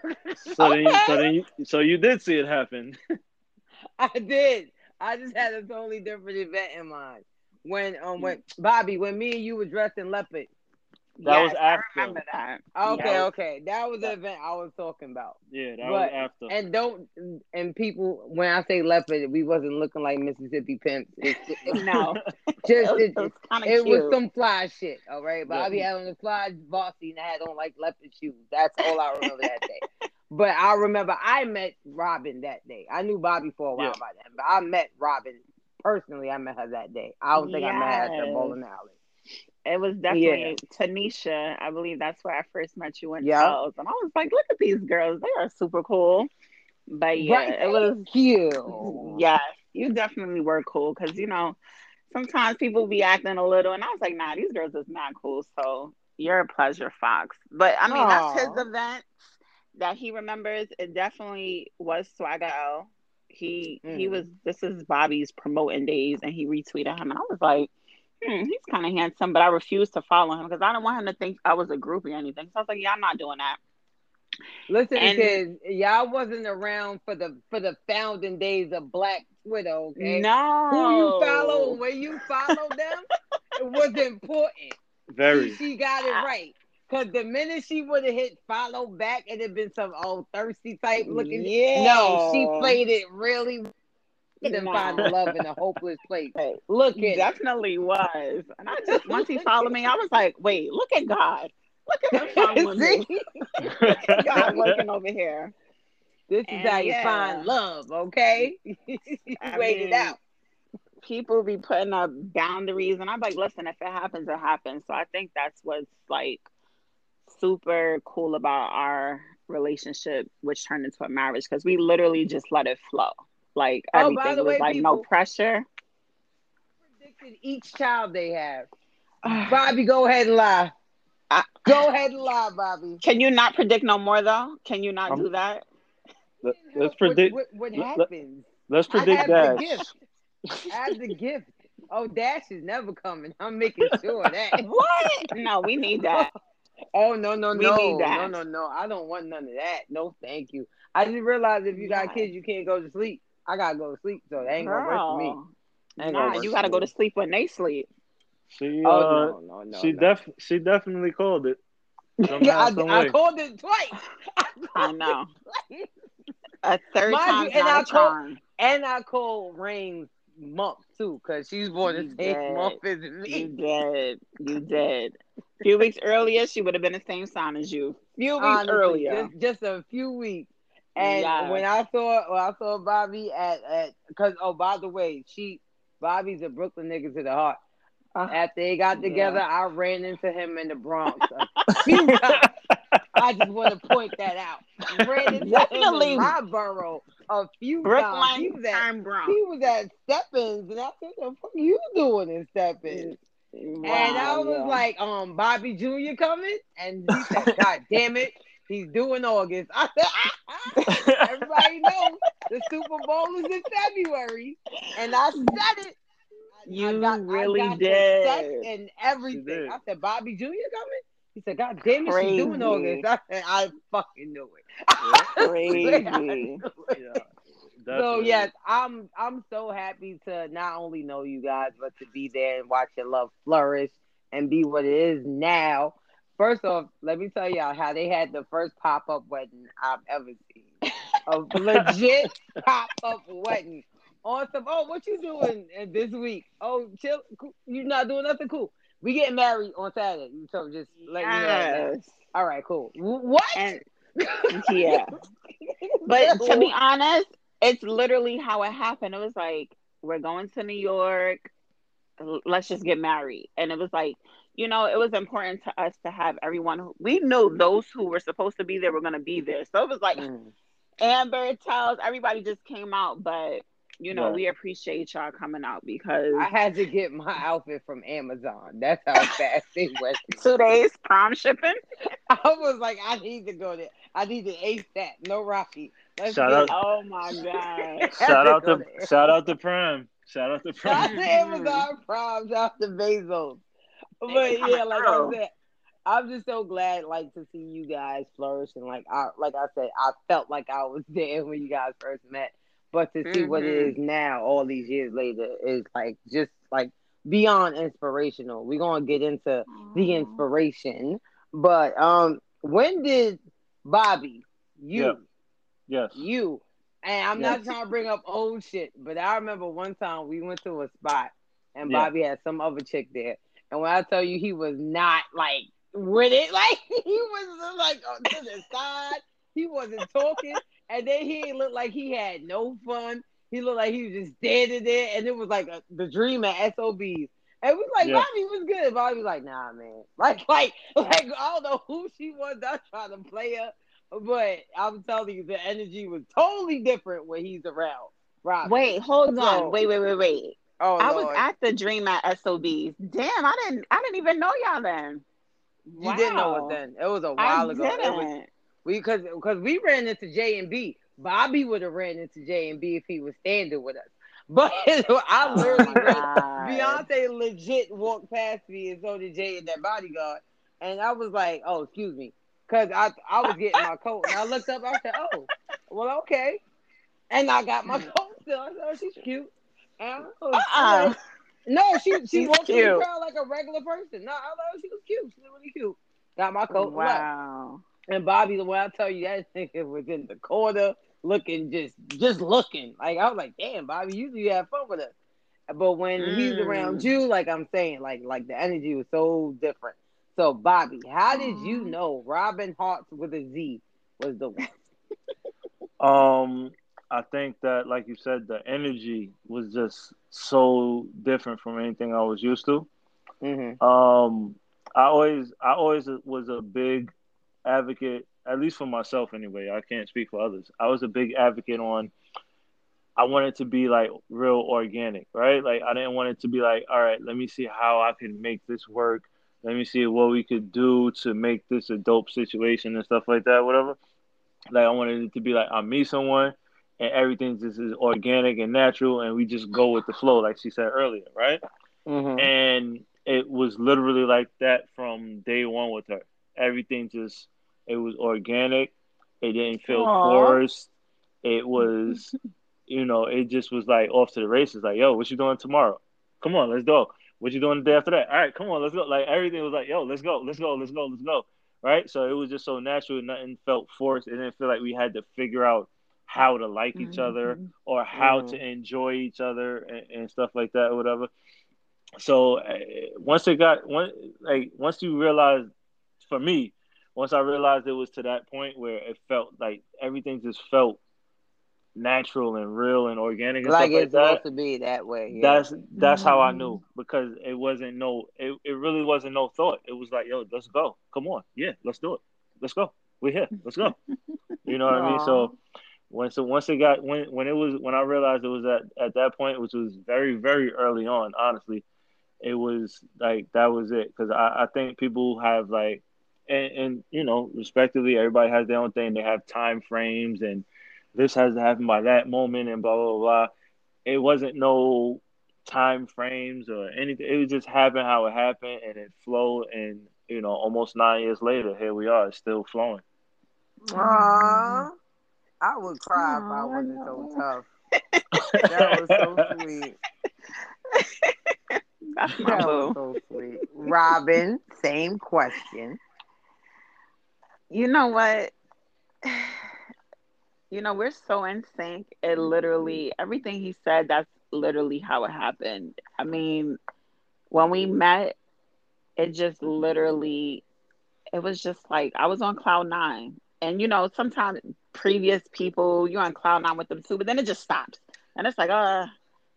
so okay. then, so then, you, so you did see it happen. I did. I just had a totally different event in mind. When um when Bobby, when me and you were dressed in leopard, that yes, was after. I remember that. Okay, yeah. okay. That was the event I was talking about. Yeah, that but, was after. And don't and people when I say leopard, we wasn't looking like Mississippi pimps. It, it, no, just it, it, was, it was some fly shit. All right, Bobby yeah. be having the fly bossy and I had on like leopard shoes. That's all I remember that day. But I remember I met Robin that day. I knew Bobby for a while yeah. by then, but I met Robin personally. I met her that day. I don't think yes. I met her at the bowling alley. It was definitely yeah. Tanisha. I believe that's where I first met you in yep. Charles. And I was like, look at these girls. They are super cool. But yeah, right. it was cute. Yes, you definitely were cool because, you know, sometimes people be acting a little. And I was like, nah, these girls is not cool. So you're a pleasure, Fox. But I mean, Aww. that's his event that he remembers. It definitely was Swagger He mm. he was this is Bobby's promoting days and he retweeted him and I was like, hmm, he's kind of handsome, but I refused to follow him because I don't want him to think I was a groupie or anything. So I was like, yeah, I'm not doing that. Listen, and, kids, y'all wasn't around for the for the founding days of Black Twitter, okay? No. Who you follow where you follow them, it was important. Very. She, she got it right. Cause the minute she would have hit follow back, it'd have been some old thirsty type looking. Yeah. No, she played it really no. find love in a hopeless place. Look at definitely was. And I just once he followed me, I was like, wait, look at God. Look at him following me. God working over here. This is and how you yeah. find love, okay? you wait it out. People be putting up boundaries, and I'm like, listen, if it happens, it happens. So I think that's what's like super cool about our relationship, which turned into a marriage, because we literally just let it flow. Like oh, everything was way, like people, no pressure. Predicted each child they have. Bobby, go ahead and lie. I, go ahead and lie, Bobby. Can you not predict no more though? Can you not um, do that? Let, us predict what, what, what happens. Let, us predict that. I have the gift. Oh, Dash is never coming. I'm making sure of that. what? No, we need that. Oh no no we no no no no! I don't want none of that. No, thank you. I just realized if you got kids, you can't go to sleep. I gotta go to sleep, so they ain't Girl. gonna work for me. Nah, you gotta go to sleep when they sleep. She, oh, uh, oh, no, no, no, she no. def she definitely called it. yeah, I, I, called it twice. I know. A third time, and I called, and I called Rain's month too, because she's born the same did. month as me. You did, you did. A few weeks earlier, she would have been the same sign as you. A few weeks Honestly, earlier, just, just a few weeks. And yes. when I saw when I saw Bobby at at because oh by the way, she Bobby's a Brooklyn nigga to the heart. Uh, After they got together, yeah. I ran into him in the Bronx a few times. I just want to point that out. Ran into Definitely. him in my borough a few Brooklyn times. He was at, he was at Steppins, and I said, "The fuck you doing in Steppins?" Wow, and I was yeah. like, um, Bobby Jr. coming, and he said, God damn it, he's doing August. I said, ah, ah. everybody knows the Super Bowl is in February, and I said it. You I got, really I got did, and everything. I said, Bobby Jr. coming. He said, God damn it, Crazy. she's doing August. I said, I fucking knew it. Crazy. yeah. So yes, I'm I'm so happy to not only know you guys, but to be there and watch your love flourish and be what it is now. First off, let me tell y'all how they had the first pop up wedding I've ever seen. A legit pop up wedding. On some, oh, what you doing this week? Oh, chill. You not doing nothing cool. We getting married on Saturday. So just let yes. you know. All right, cool. What? And, yeah. but to be honest, it's literally how it happened. It was like, we're going to New York. Let's just get married. And it was like, you know, it was important to us to have everyone. Who, we knew those who were supposed to be there were going to be there. So it was like mm. Amber tells everybody just came out, but you know, we appreciate y'all coming out because I had to get my outfit from Amazon. That's how fast it was. Two days prom shipping. I was like, I need to go there. I need to ace that. No Rocky. Let's shout out! Oh my god! shout out to shout out to Prime. Shout out to Prime. Shout out to Amazon Prime. Shout out to Bezos. But yeah, like I said, I'm just so glad like to see you guys flourish and like I like I said, I felt like I was there when you guys first met. But to see mm-hmm. what it mm-hmm. now, all these years later, is like just like beyond inspirational. We're gonna get into Aww. the inspiration. But um when did Bobby, you yeah Yes. You. And I'm yes. not trying to bring up old shit, but I remember one time we went to a spot and yeah. Bobby had some other chick there. And when I tell you he was not like with it, like he was like oh, to the side. He wasn't talking. and then he looked like he had no fun. He looked like he was just dead standing there. And it was like a, the dream at SOBs. And we like, yeah. Bobby was good. Bobby was like, nah, man. Like, like, like, I don't know who she was. I'm trying to play her. But I'm telling you, the energy was totally different when he's around. Rob. Wait, hold on. Wait, wait, wait, wait. Oh, I Lord. was at the Dream at SOBs. Damn, I didn't I didn't even know y'all then. You wow. didn't know it then. It was a while I ago. Didn't. Was, we because because we ran into Jay and B. Bobby would have ran into Jay and B if he was standing with us. But I oh literally oh Beyonce legit walked past me and so did Jay and that bodyguard. And I was like, oh, excuse me. Cause I I was getting my coat and I looked up. I said, "Oh, well, okay." And I got my coat still. I said, "Oh, she's cute." And uh-uh. no, she she walked through the crowd like a regular person. No, I thought she was cute. She was really cute. Got my coat. Wow. And Bobby, the way I tell you that nigga was in the corner looking just just looking like I was like, damn, Bobby, usually you have fun with us. But when mm. he's around you, like I'm saying, like like the energy was so different. So, Bobby, how did you know Robin Hearts with a Z was the one? um, I think that, like you said, the energy was just so different from anything I was used to. Mm-hmm. Um, I always, I always was a big advocate, at least for myself anyway. I can't speak for others. I was a big advocate on. I wanted to be like real organic, right? Like I didn't want it to be like, all right, let me see how I can make this work let me see what we could do to make this a dope situation and stuff like that, whatever. Like I wanted it to be like I meet someone and everything just is organic and natural and we just go with the flow, like she said earlier, right? Mm-hmm. And it was literally like that from day one with her. Everything just it was organic. It didn't feel Aww. forced. It was, you know, it just was like off to the races. Like, yo, what you doing tomorrow? Come on, let's go. What you doing the day after that? All right, come on, let's go. Like everything was like, yo, let's go, let's go, let's go, let's go. Right. So it was just so natural. Nothing felt forced. It didn't feel like we had to figure out how to like each mm-hmm. other or how mm-hmm. to enjoy each other and, and, stuff like that or whatever. So uh, once it got one like once you realize for me, once I realized it was to that point where it felt like everything just felt natural and real and organic and like it's like supposed to be that way. Yeah. That's that's mm-hmm. how I knew mm-hmm. because it wasn't no it, it really wasn't no thought. It was like, yo, let's go. Come on. Yeah, let's do it. Let's go. We're here. Let's go. you know what I mean? So when so once it got when when it was when I realized it was at at that point, which was very, very early on, honestly, it was like that was it. Because I, I think people have like and, and you know respectively everybody has their own thing. They have time frames and this has to happen by that moment and blah blah blah it wasn't no time frames or anything. It was just happened how it happened and it flowed and you know almost nine years later here we are still flowing. Aww. I would cry if I oh, wasn't so tough. that was so sweet. That's That was so sweet. Robin, same question. You know what? You know, we're so in sync. It literally, everything he said, that's literally how it happened. I mean, when we met, it just literally, it was just like I was on cloud nine. And, you know, sometimes previous people, you're on cloud nine with them too, but then it just stops. And it's like, uh,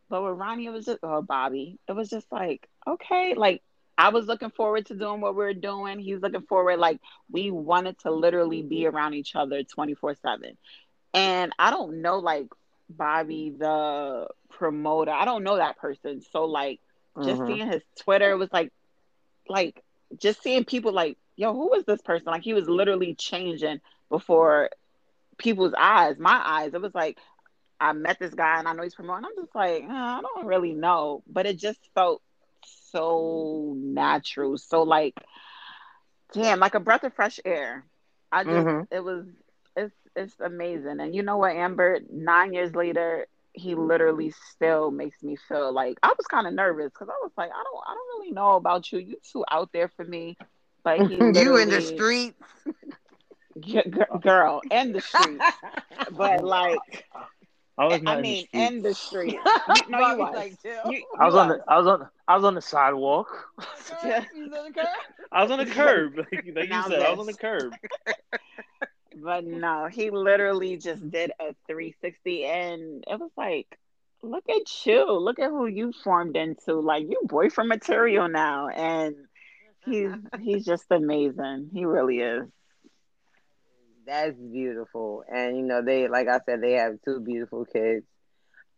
but with Ronnie, it was just, or Bobby, it was just like, okay, like I was looking forward to doing what we were doing. He's looking forward, like we wanted to literally be around each other 24 7. And I don't know, like Bobby, the promoter, I don't know that person. So, like, just Mhm. seeing his Twitter was like, like, just seeing people like, yo, who is this person? Like, he was literally changing before people's eyes, my eyes. It was like, I met this guy and I know he's promoting. I'm just like, I don't really know, but it just felt so natural. So like, damn, like a breath of fresh air. I just, Mhm. it was, it's, it's amazing. And you know what, Amber? Nine years later, he literally still makes me feel like I was kind of nervous because I was like, I don't, I don't really know about you. You too out there for me. But he you in the streets. G- g- girl, in the streets. But like, I was not I in mean, the in the streets. streets. No, you was. like, chill. You, I was you on the I was on I was on the sidewalk. Yeah. He's on the curb. I was on the curb, like, like you Now said. I was on the curb. But no, he literally just did a 360 and it was like, look at you. Look at who you formed into. Like you boyfriend material now. And he's he's just amazing. He really is. That's beautiful. And you know, they like I said, they have two beautiful kids.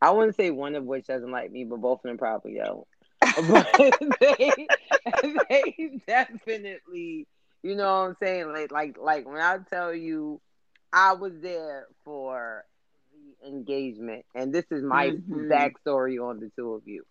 I wouldn't say one of which doesn't like me, but both of them probably don't. but they, they definitely, you know what I'm saying? Like like like when I tell you I was there for the engagement, and this is my Mhm. backstory on the two of you.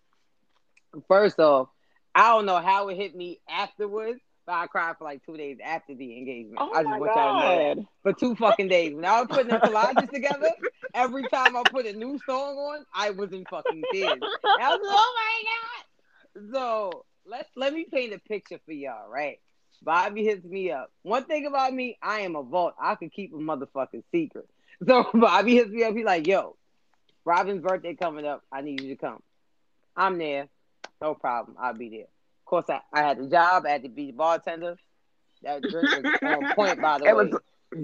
First off, I don't know how it hit me afterwards, but I cried for like two days after the engagement. Oh I just my want y'all to know that God. for two fucking days. When I was putting the collages together, every time I put a new song on, I was in fucking tears. And I was like, oh my god. So let's let me paint a picture for y'all, right? Bobby hits me up. One thing about me, I am a vault. I can keep a motherfucking secret. So Bobby hits me up. He's like, yo, Robin's birthday coming up. I need you to come. I'm there. No problem. I'll be there. Course, I, I had a job. I had to be the bartender. That drink was on point, by the It way. was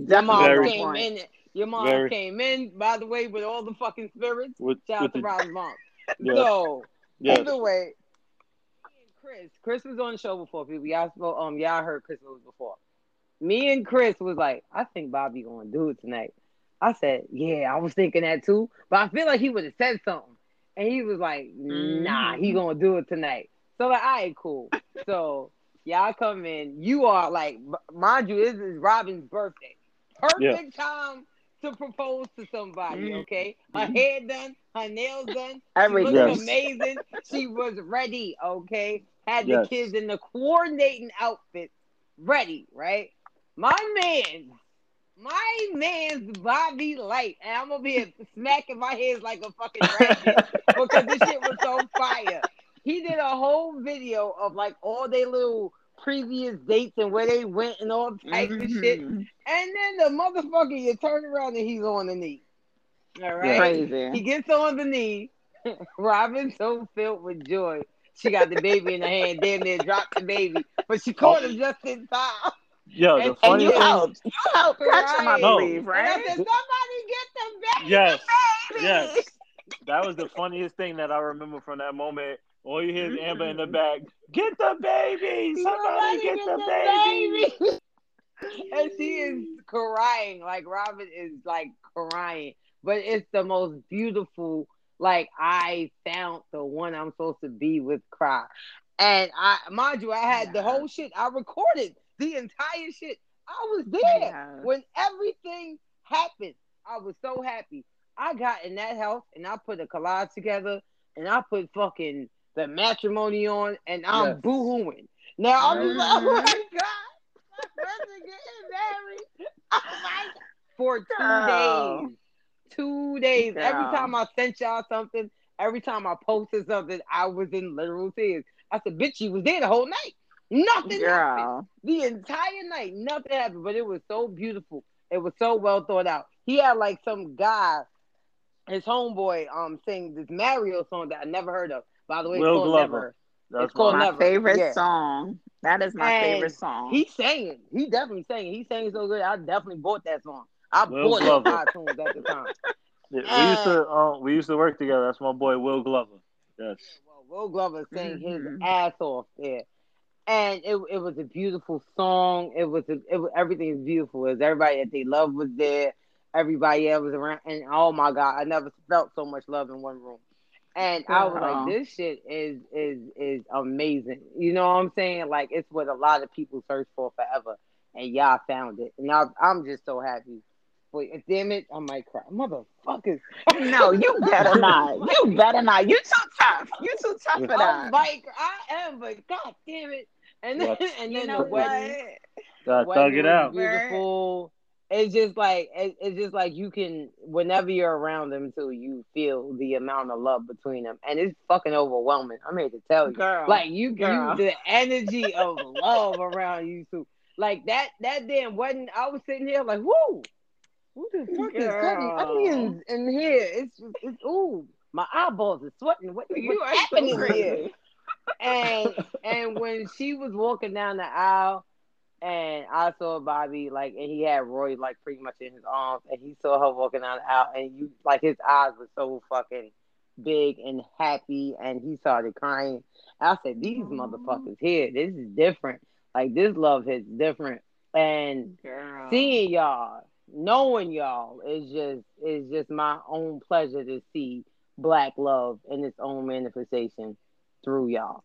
Your mom came in. Your mom Very- came in, by the way, with all the fucking spirits. With, Shout with out to the, Rob's mom. yes, So yes. either way, me and Chris, Chris was on the show before. People, y'all spoke, um, y'all heard Chris was before. Me and Chris was like, I think Bobby gonna do it tonight. I said, yeah, I was thinking that too, but I feel like he would have said something, and he was like, nah, he Mhm. gonna do it tonight. So like, all right, cool. So y'all come in. You are like, mind you, this is Robin's birthday. Perfect time to propose to somebody. Mhm. Okay, her hair done, her nails done. She everything. looked Yes. amazing. She was ready, okay? Had the Yes. kids in the coordinating outfits ready, right? My man, my man's Bobby Light. And I'm gonna be smacking my head like a fucking rabbit because this shit was so fire. He did a whole video of like all their little previous dates and where they went and all types of mm-hmm. shit. And then the motherfucker, you turn around and he's on the knee. All right. Crazy. He gets on the knee. Robin's so filled with joy. She got the baby in her hand, damn near dropped the baby, but she caught him just in time. Yo, the And- And funny you thing, helped. You helped catch him, I Right. No. believe, And I right? said, somebody get the baby. Yes. baby. yes, that was the funniest thing that I remember from that moment. All you hear is Amber in the mm-hmm. back, get the baby, somebody get the baby. baby. and she is crying. Like Robin is like crying. But it's the most beautiful, like I found the one I'm supposed to be with cry. And I mind you, I had the whole shit. I recorded the entire shit. I was there yeah. when everything happened. I was so happy. I got in that house and I put a collage together and I put fucking the matrimony on and I'm yes. boohooing. Now I'm just like, oh my mm-hmm. god, my are getting married. Oh my god. For two Girl. days. Two days. Girl. Every time I sent y'all something, every time I posted something, I was in literal tears. I said, bitch, you was there the whole night. Nothing Girl. happened. The entire night, nothing happened. But it was so beautiful. It was so well thought out. He had like some guy, his homeboy, um, sing this Mario song that I never heard of. By the way, Will Glover. Never. That's it's called my Never. favorite yeah. song. That is my and favorite song. He sang it. He definitely sang it. He sang so good. I definitely bought that song. I Will bought Glover. it iTunes at the time. Yeah, we used to um, we used to work together. That's my boy Will Glover. Yes. well, Will Glover sang mm-hmm. his ass off there, and it it was a beautiful song. It was a, it was everything is beautiful. It was everybody that they love was there. Everybody else was around, and oh my god, I never felt so much love in one room. And I was like, uh-huh. this shit is is is amazing. You know what I'm saying? Like it's what a lot of people search for forever, and y'all found it. And I, I'm just so happy. But damn it, I might cry, motherfuckers. no, you better not. You better not. You too tough. You too tough for oh that. I might, I am, but god damn it. And then, and then the wedding, what? wedding thug it out. Beautiful it's just like it's just like you can whenever you're around them too, you feel the amount of love between them, and it's fucking overwhelming. I'm here to tell you, girl, like you, girl. you the energy of love around you too. Like that that damn wedding, I was sitting here like, whoo, who the fuck girl. is cutting onions in here? It's it's ooh, my eyeballs are sweating. What, you what's happening so here? and and when she was walking down the aisle and I saw Bobby like, and he had Roy like pretty much in his arms, and he saw her walking the aisle, and you like his eyes were so fucking big and happy, and he started crying. I said, "These Aww. motherfuckers here, this is different. Like this love is different." And Girl. seeing y'all, knowing y'all is just is just my own pleasure to see black love in its own manifestation through y'all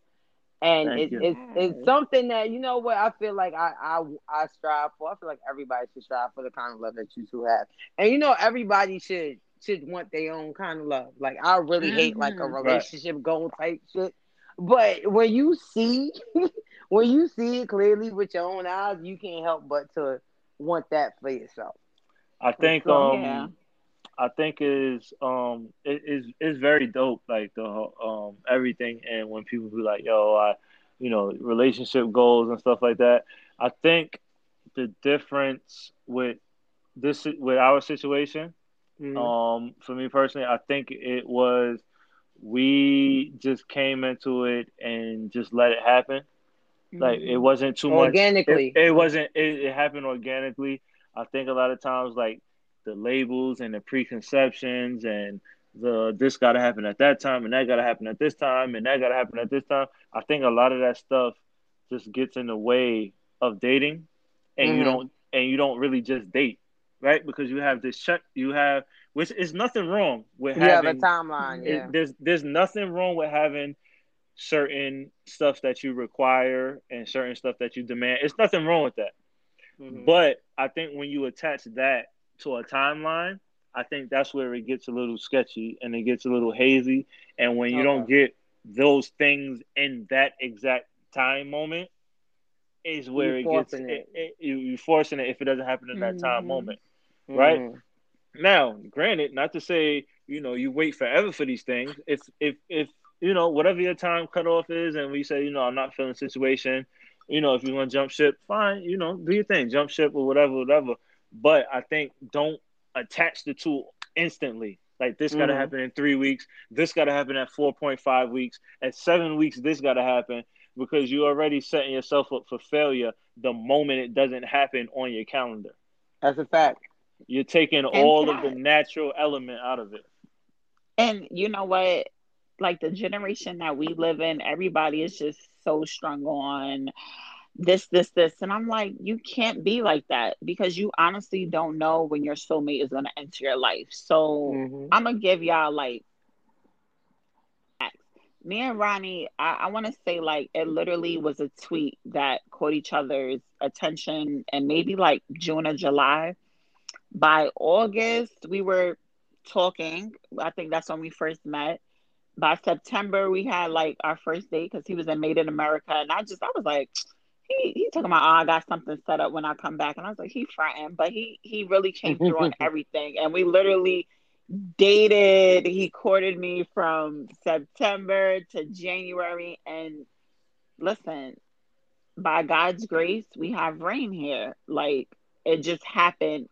and it, it's it's something that you know what I feel like I, I I strive for. I feel like everybody should strive for the kind of love that you two have, and you know everybody should should want their own kind of love. Like I really mm-hmm. hate like a mm-hmm. relationship right. goal type shit, but when you see when you see it clearly with your own eyes, you can't help but to want that for yourself. I think so, um yeah. I think is um it is is very dope like the um everything and when people be like yo I you know relationship goals and stuff like that I think the difference with this with our situation mm-hmm. um for me personally I think it was we just came into it and just let it happen like it mm-hmm. wasn't too organically. much it, it wasn't it, it happened organically I think a lot of times like the labels and the preconceptions and the this got to happen at that time and that got to happen at this time and that got to happen at this time. I think a lot of that stuff just gets in the way of dating, and mm-hmm. you don't and you don't really just date, right? Because you have this check, you have which is nothing wrong with yeah, having the timeline. Yeah, it, there's there's nothing wrong with having certain stuff that you require and certain stuff that you demand. It's nothing wrong with that. Mm-hmm. But I think when you attach that to a timeline, I think that's where it gets a little sketchy and it gets a little hazy. And when you okay. don't get those things in that exact time moment, is where you it gets it. It, it, you, you forcing it if it doesn't happen in that mm-hmm. time moment, right? Mm-hmm. Now, granted, not to say you know you wait forever for these things. If if if you know whatever your time cutoff is, and we say you know I'm not feeling situation, you know if you want to jump ship, fine, you know do your thing, jump ship or whatever, whatever. But I think don't attach the two instantly. Like this got to mm-hmm. happen in three weeks. This got to happen at four point five weeks. At seven weeks, this got to happen because you're already setting yourself up for failure the moment it doesn't happen on your calendar. That's a fact. You're taking and all of the natural element out of it. And you know what? Like the generation that we live in, everybody is just so strung on this, this, this. And I'm like, you can't be like that because you honestly don't know when your soulmate is going to enter your life. So mm-hmm. I'm going to give y'all like, me and Ronnie, I, I want to say like it literally was a tweet that caught each other's attention and maybe like June or July. By August, we were talking. I think that's when we first met. By September, we had like our first date because he was in Made in America, and I just I was like, he he talking about oh, I got something set up when I come back, and I was like, he fronting, but he he really came through on everything, and we literally dated. He courted me from September to January, and listen, by God's grace, we have rain here. Like it just happened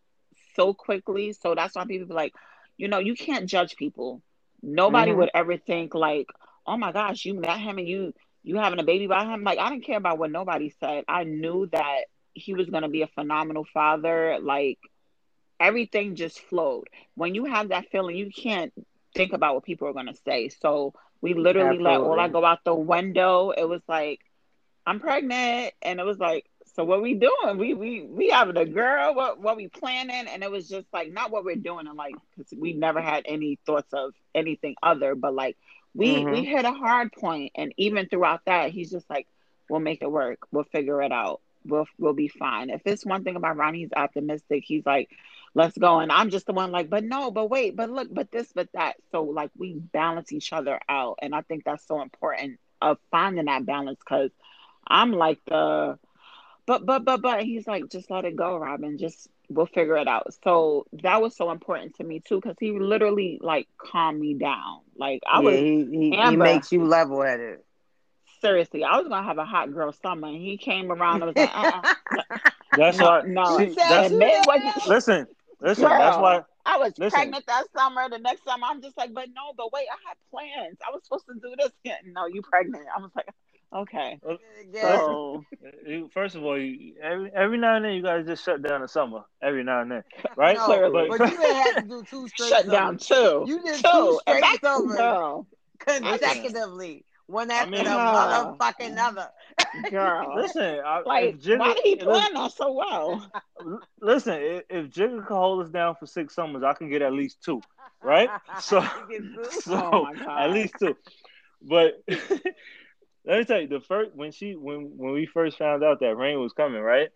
so quickly, so that's why people be like, you know, you can't judge people. Nobody mm-hmm. would ever think like, oh my gosh, you met him and you you having a baby by him. Like I didn't care about what nobody said. I knew that he was gonna be a phenomenal father. Like everything just flowed. When you have that feeling, you can't think about what people are gonna say. So we literally Absolutely. let all I go out the window. It was like, I'm pregnant, and it was like, so what we doing? We we we having a girl? What what we planning? And it was just like not what we're doing, and like because we never had any thoughts of anything other, but like we mm-hmm. we hit a hard point, and even throughout that, he's just like, we'll make it work. We'll figure it out. We'll we'll be fine. If it's one thing about Ronnie, he's optimistic. He's like, let's go. And I'm just the one like, but no, but wait, but look, but this, but that. So like we balance each other out, and I think that's so important of finding that balance because I'm like the but but but but he's like just let it go robin just we'll figure it out so that was so important to me too because he literally like calmed me down like i yeah, was he, he, Amber, he makes you level headed seriously i was gonna have a hot girl summer and he came around and was like uh-uh. that's no, why no she, that's, listen listen girl, that's why I was listen. pregnant that summer. The next summer, I'm just like, but no, but wait, I had plans. I was supposed to do this. No, you pregnant. I was like, Okay. So, first of all, you, every every now and then you guys just shut down the summer. Every now and then, right? No, but, but you didn't have to do two straight. Shut down two. You did two, two straight summers consecutively. One after I mean, the uh, motherfucking other. Girl, listen. I, like, Jigga, why did he plan that so well? Listen, if, if Jigga can hold us down for six summers, I can get at least two, right? So, so oh at least two. But let me tell you, the first when she when when we first found out that rain was coming, right?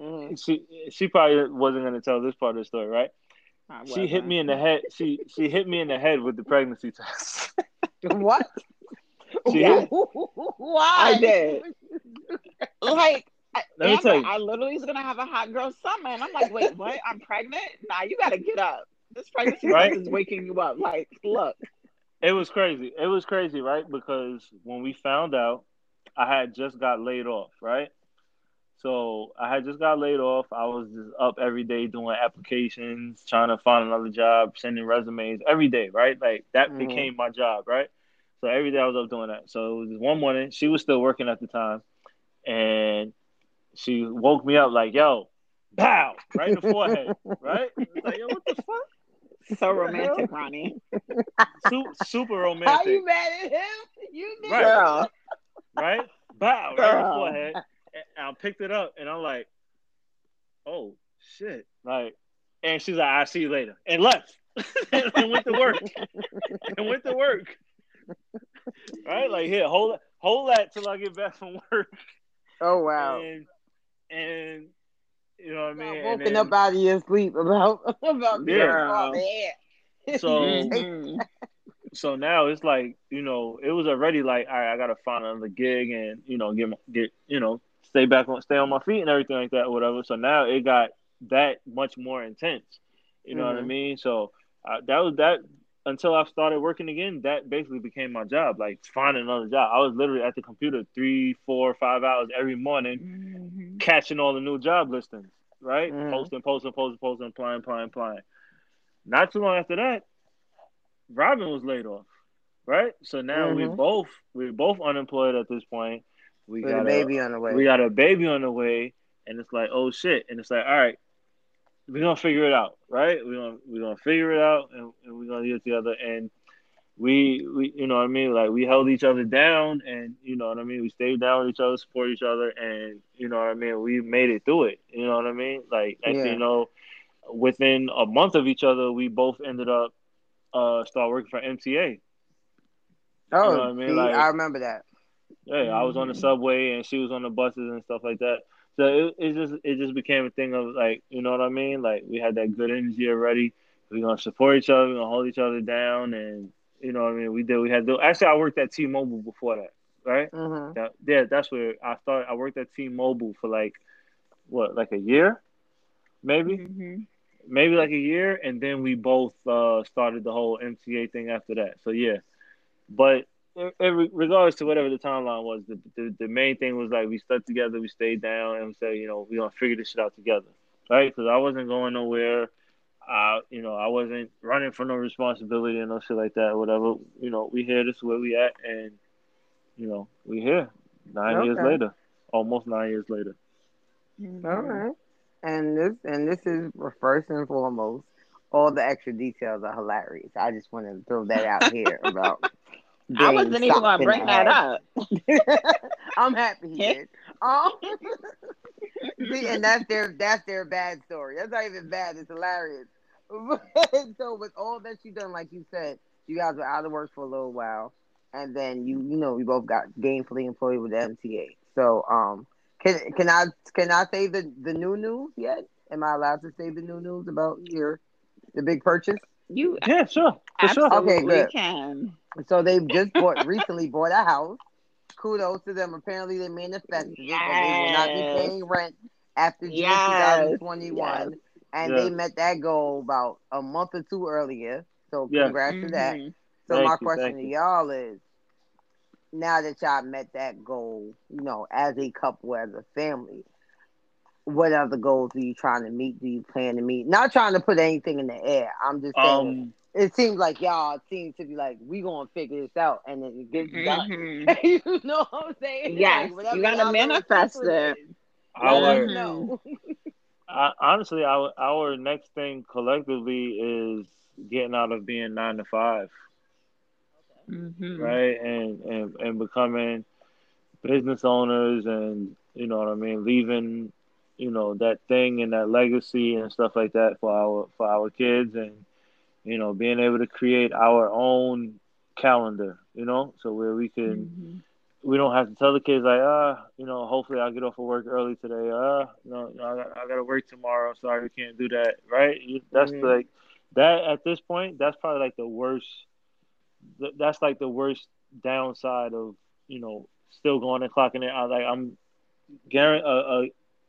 Mm-hmm. She she probably wasn't gonna tell this part of the story, right? She hit me in the head. She she hit me in the head with the pregnancy test. what? She Why? Why? I did. like let me tell you. I literally was gonna have a hot girl summer, and I'm like, wait, what? I'm pregnant? Nah, you gotta get up. This pregnancy right? is waking you up. Like, look. It was crazy. It was crazy, right? Because when we found out, I had just got laid off, right? So I had just got laid off. I was just up every day doing applications, trying to find another job, sending resumes every day, right? Like that mm-hmm. became my job, right? So every day I was up doing that. So it was one morning, she was still working at the time, and she woke me up like, "Yo, bow!" right in the forehead, right? Like, yo, what the fuck? So romantic, Ronnie. super, super romantic. How you mad at him? You did. Right. Girl. Right? Bow, Girl. right before head. And I picked it up and I'm like, oh shit. Like, and she's like, I'll see you later. And left. and went to work. and went to work. Right? Like here, hold hold that till I get back from work. Oh wow. And and you know what I mean? Woken then, up out of your sleep about about yeah. So mm-hmm. so now it's like you know it was already like all right I gotta find another gig and you know get get you know stay back on stay on my feet and everything like that whatever. So now it got that much more intense. You know mm-hmm. what I mm-hmm. mean? So uh, that was that until I started working again. That basically became my job, like finding another job. I was literally at the computer three, four, five hours every morning, mm-hmm. catching all the new job listings, right? Mm-hmm. Posting, posting, posting, posting, applying, applying, applying. Not too long after that, Robin was laid off, right? So now mm-hmm. we both we're both unemployed at this point. We With got a baby on the way. We got a baby on the way, and it's like, oh shit! And it's like, all right, we're gonna figure it out, right? We're gonna we're gonna figure it out, and, and we're gonna get together. And we we you know what I mean, like we held each other down, and you know what I mean. We stayed down with each other, support each other, and you know what I mean. We made it through it. You know what I mean? Like yeah. you know, within a month of each other, we both ended up uh start working for MTA. Oh, you know I mean? Like, I remember that. Yeah. I was on the subway and she was on the buses and stuff like that. So it, it just it just became a thing of like, you know what I mean? Like we had that good energy already. We're gonna support each other, we're gonna hold each other down, and you know what I mean. We did. We had to, actually I worked at T-Mobile before that, right? Mm-hmm. That, yeah, that's where I started. I worked at T-Mobile for like what, like a year, maybe. Mm-hmm maybe like a year, and then we both uh, started the whole MTA thing after that. So yeah, but in, regardless to whatever the timeline was, the, the, the main thing was like we stuck together, we stayed down, and we said, you know, we gonna figure this shit out together, right? Because I wasn't going nowhere. I, you know, I wasn't running for no responsibility and no shit like that, whatever. You know, we here. This is where we at, and you know, we here. Nine okay. years later, almost nine years later. Mm-hmm. All right and this and this is first and foremost. All the extra details are hilarious. I just want to throw that out here about. I wasn't even going to bring that up. I'm happy he did. Um, see, and that's their that's their bad story. That's not even bad. It's hilarious. so with all that you done, like you said, you guys were out of work for a little while, and then you you know we both got gainfully employed with the MTA. So um, can can I can I say the the new news yet? Am I allowed to say the new news about your the big purchase? You yeah, sure, for sure. Okay, good. Can. So they just bought recently bought a house. Kudos to them. Apparently they manifested yes. it, but they will not be paying rent after June yes. 2021. Yes. And yes. they met that goal about a month or two earlier. So congrats to that. Mm-hmm. So thank my you, question to y'all is now that y'all met that goal, you know, as a couple, as a family, what other goals are you trying to meet? Do you plan to meet? Not trying to put anything in the air. I'm just saying. Um, it seems like y'all seem to be like, we gonna figure this out, and then it gets mm-hmm. you know what I'm saying? Yes, like, you gotta manifest it. Our, know. I, honestly, our our next thing collectively is getting out of being nine to five mm-hmm. right? And, and and becoming business owners, and you know what I mean, leaving you know that thing and that legacy and stuff like that for our for our kids, and you know being able to create our own calendar, you know, so where we can. Mm-hmm we don't have to tell the kids like, ah, you know, hopefully I'll get off of work early today. Ah, you know, I got, I got to work tomorrow. Sorry, we can't do that. Right? That's mm-hmm. like that at this point. That's probably like the worst that's like the worst downside of you know still going and clocking it. I like I'm guarantee uh, uh,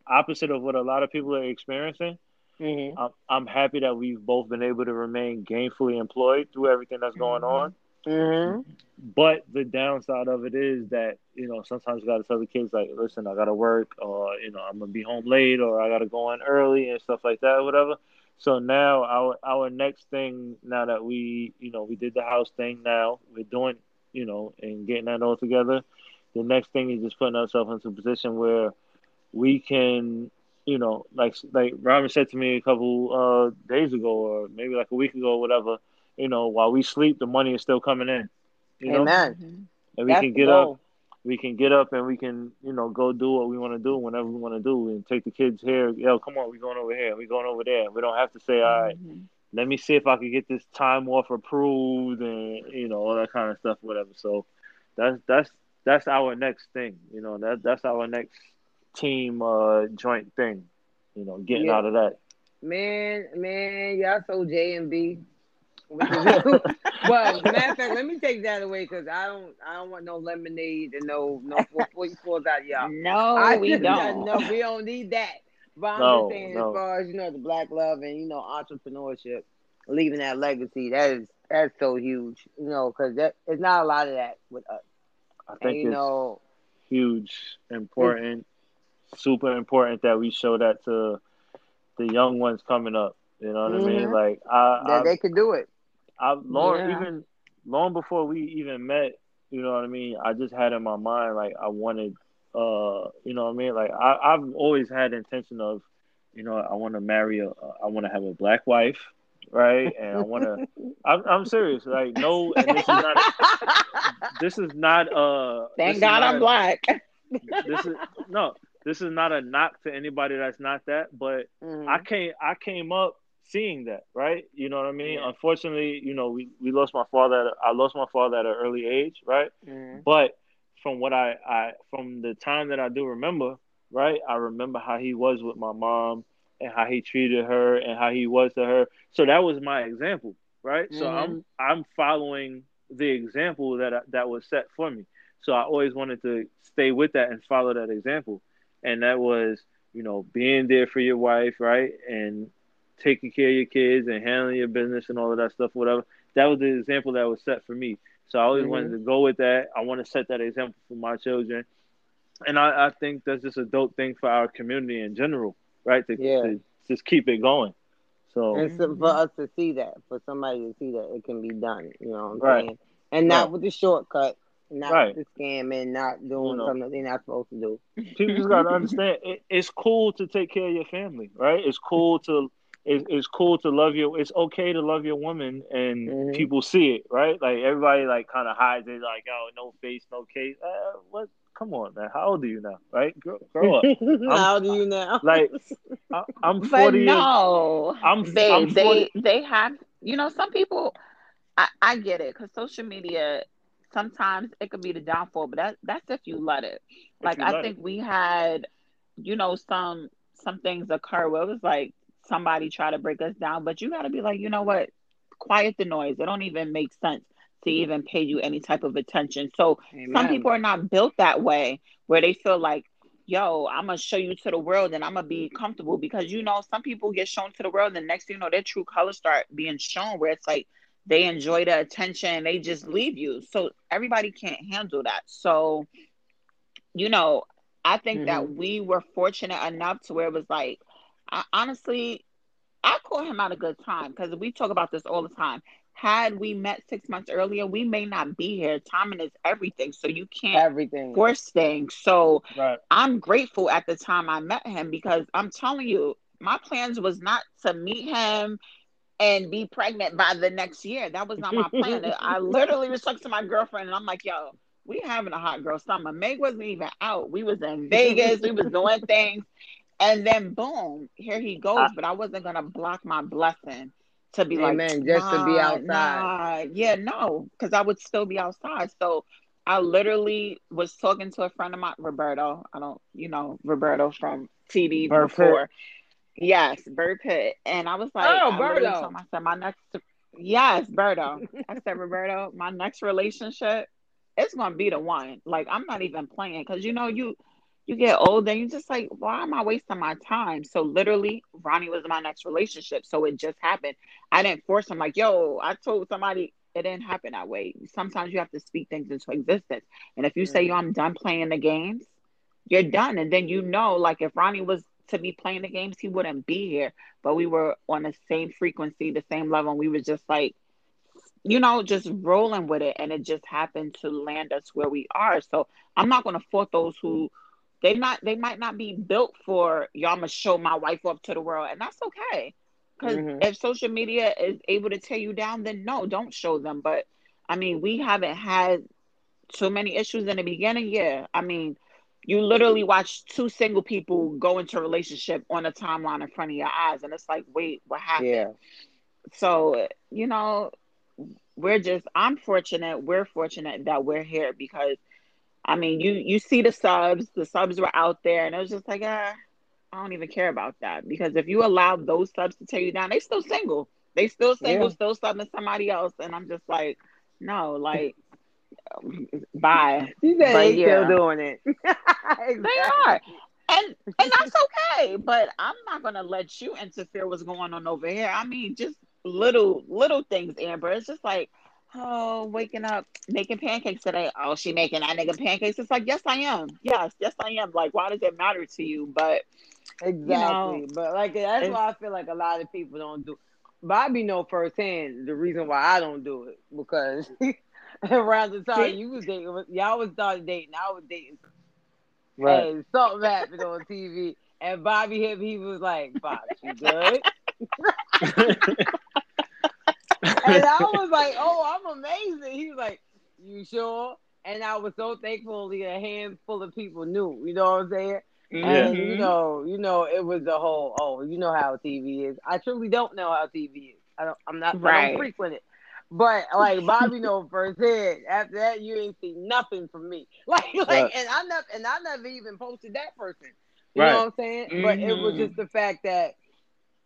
opposite of what a lot of people are experiencing. Mm-hmm. I'm, I'm happy that we've both been able to remain gainfully employed through everything that's going on. Mm-hmm. But the downside of it is that you know sometimes you got to tell the kids like, listen, I got to work, or you know I'm gonna be home late, or I got to go in early and stuff like that, whatever. So now our our next thing, now that we you know we did the house thing, now we're doing you know and getting that all together. The next thing is just putting ourselves into a position where we can, you know, like like Robin said to me a couple uh, days ago, or maybe like a week ago, or whatever. You know, while we sleep, the money is still coming in. You Amen. Know? And we That's can get up we can get up and we can, you know, go do what we want to do whenever we want to do and take the kids here. Yo, come on, we going over here, we going over there. We don't have to say, all right, mm-hmm. let me see if I can get this time off approved and you know all that kind of stuff, whatever. So that's that's that's our next thing. You know that that's our next team uh joint thing. You know, getting yeah. out of that. Man, man, y'all so Jay and Bey. well, matter of fact, let me take that away because I don't, I don't want no lemonade and no, no four fours out y'all. No, I we don't. No, we don't need that. But I'm no, just saying, no. as far as you know, the black love and you know, entrepreneurship, leaving that legacy, that is that's so huge. You know, because that it's not a lot of that with us. I think and, you know, huge, important, super important that we show that to the young ones coming up. You know what mm-hmm. I mean? Mm-hmm. Like I, that I, they could do it. I long yeah. even long before we even met, you know what I mean. I just had in my mind like I wanted, uh, you know what I mean. Like I, I've always had intention of, you know, I want to marry a, I want to have a black wife, right? And I want to. I'm, I'm serious. Like no, and this is not. A, this is not. Uh, Thank God I'm a, black. This is no. This is not a knock to anybody that's not that, but mm-hmm. I came I came up seeing that, right? You know what I mean? Yeah. Unfortunately, you know, we, we lost my father. At, I lost my father at an early age, right? Mm-hmm. But from what I, I from the time that I do remember, right? I remember how he was with my mom and how he treated her and how he was to her. So that was my example, right? Mm-hmm. So I'm I'm following the example that that was set for me. So I always wanted to stay with that and follow that example, and that was you know being there for your wife, right, and taking care of your kids and handling your business and all of that stuff, whatever. That was the example that was set for me. So I always mm-hmm. wanted to go with that. I want to set that example for my children, and I, I think that's just a dope thing for our community in general, right? To, yeah. to just keep it going. So and so for us to see that, for somebody to see that it can be done, you know what I'm right. saying? And not right. with the shortcut, not right. the scamming, not doing something they're not supposed to do. People just gotta understand it, it's cool to take care of your family, right? It's cool to it's, it's cool to love your it's okay to love your woman and mm-hmm. people see it, right? Like everybody like kind of hides it like, oh no face, no case. Uh, what come on, man. How old are you now? Right? Grow, grow up. How old are you now? Like, I, am 40. But no, I'm, they, I'm 40. they, they have, you know, some people, I, I get it because social media, sometimes it could be the downfall, but that, that's if you let it. Like, I think it. we had, you know, some, some things occur where it was like somebody try to break us down, but you got to be like, you know what? Quiet the noise. It don't even make sense to mm-hmm. even pay you any type of attention. So Amen. some people are not built that way where they feel like, yo, I'm gonna show you to the world and I'm gonna be comfortable because you know some people get shown to the world and the next thing you know their true colors start being shown where it's like they enjoy the attention they just leave you. So everybody can't handle that. So you know, I think mm-hmm. that we were fortunate enough to where it was like I, honestly I call him out a good time because we talk about this all the time had we met six months earlier, we may not be here. Timing is everything. So you can't everything force things. So right. I'm grateful at the time I met him because I'm telling you, my plans was not to meet him and be pregnant by the next year. That was not my plan. I literally was talking to my girlfriend and I'm like, yo, we having a hot girl summer. Meg wasn't even out. We was in Vegas. we was doing things. And then boom, here he goes. But I wasn't gonna block my blessing to be Amen. like, just nah, to be outside. Nah. Yeah, no, because I would still be outside. So I literally was talking to a friend of mine, Roberto. I don't, you know, Roberto from TV Bird before. Yes, Bird Pit. And I was like, oh, Berto. I said, my next, yes, Berto. I said, Roberto, my next relationship, it's going to be the one. Like, I'm not even playing because, you know, you, you get old and you just like, why am I wasting my time? So literally, Ronnie was my next relationship. So it just happened. I didn't force him like, yo, I told somebody it didn't happen that way. Sometimes you have to speak things into existence. And if you say, yo, I'm done playing the games, you're done. And then you know, like if Ronnie was to be playing the games, he wouldn't be here. But we were on the same frequency, the same level. And we were just like, you know, just rolling with it. And it just happened to land us where we are. So I'm not going to fault those who they not they might not be built for y'all must show my wife up to the world, and that's okay. Because mm-hmm. if social media is able to tear you down, then no, don't show them. But I mean, we haven't had too many issues in the beginning. Yeah, I mean, you literally watch two single people go into a relationship on a timeline in front of your eyes, and it's like, wait, what happened? Yeah. So you know, we're just I'm fortunate. We're fortunate that we're here because I mean, you you see the subs, the subs were out there, and it was just like, ah, I don't even care about that because if you allow those subs to tear you down, they still single, they still single, yeah. still subbing somebody else, and I'm just like, no, like, bye. You they yeah. still doing it. exactly. They are. And and that's okay, but I'm not gonna let you interfere with what's going on over here. I mean, just little little things, Amber. It's just like oh, waking up, making pancakes today. Oh, she making that nigga pancakes. It's like, yes, I am. Yes, yes, I am. Like, why does it matter to you? But exactly. You know, but like that's why I feel like a lot of people don't do. Bobby know firsthand the reason why I don't do it because around the time you was dating, y'all was started dating, I was dating. Right. And something happened on TV, and Bobby hit me. He was like, "Bob, you good?" and I was like, "Oh, I'm amazing." He was like, "You sure?" And I was so thankful that a handful of people knew. You know what I'm saying? Mm-hmm. And you know, you know, it was the whole. Oh, you know how TV is. I truly don't know how TV is. I don't. I'm not. Right. I don't frequent it. But like Bobby know firsthand. After that, you ain't see nothing from me. Like, like, right. and I never, and I never even posted that person. You right. know what I'm saying? Mm-hmm. But it was just mm-hmm. the fact that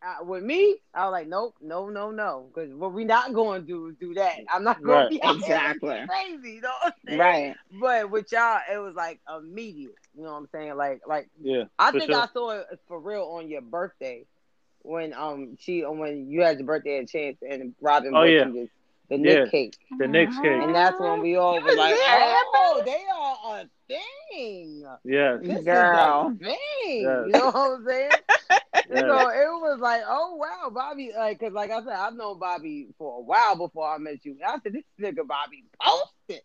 uh, with me, I was like, nope, no, no, no, because what we not going to do is do that. I'm not going right. to be exactly crazy, you know what I'm saying? Right. But with y'all, it was like immediate. You know what I'm saying? Like, like, yeah. I think sure. I saw it for real on your birthday when um she when you had your birthday at Chance and Robin oh, yeah. This, the Nick cake. The Knicks cake. And that's when we all were like, oh, they are a thing. Yeah. This Girl. is a thing. Yes. You know what I'm saying? You know, it was like, oh wow, Bobby, like, cause like I said, I've known Bobby for a while before I met you. I said, this nigga Bobby posted.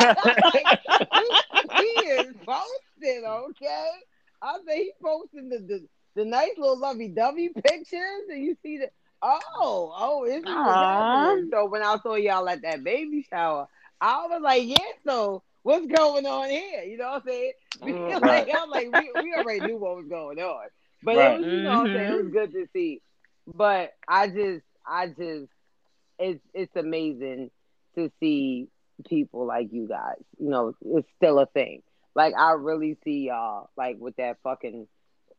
like, he, he, is posted, okay? I say he posted the, the the nice little lovey dovey pictures, and you see the oh, oh, it's happening. So when I saw y'all at that baby shower, I was like, yeah, so what's going on here? You know what I'm saying? Mm, like, I'm like, we, we already knew what was going on. But right. it was, you know what I'm saying, it was mm-hmm. good to see. But I just I just it's it's amazing to see people like you guys. You know, it's still a thing. Like I really see y'all like with that fucking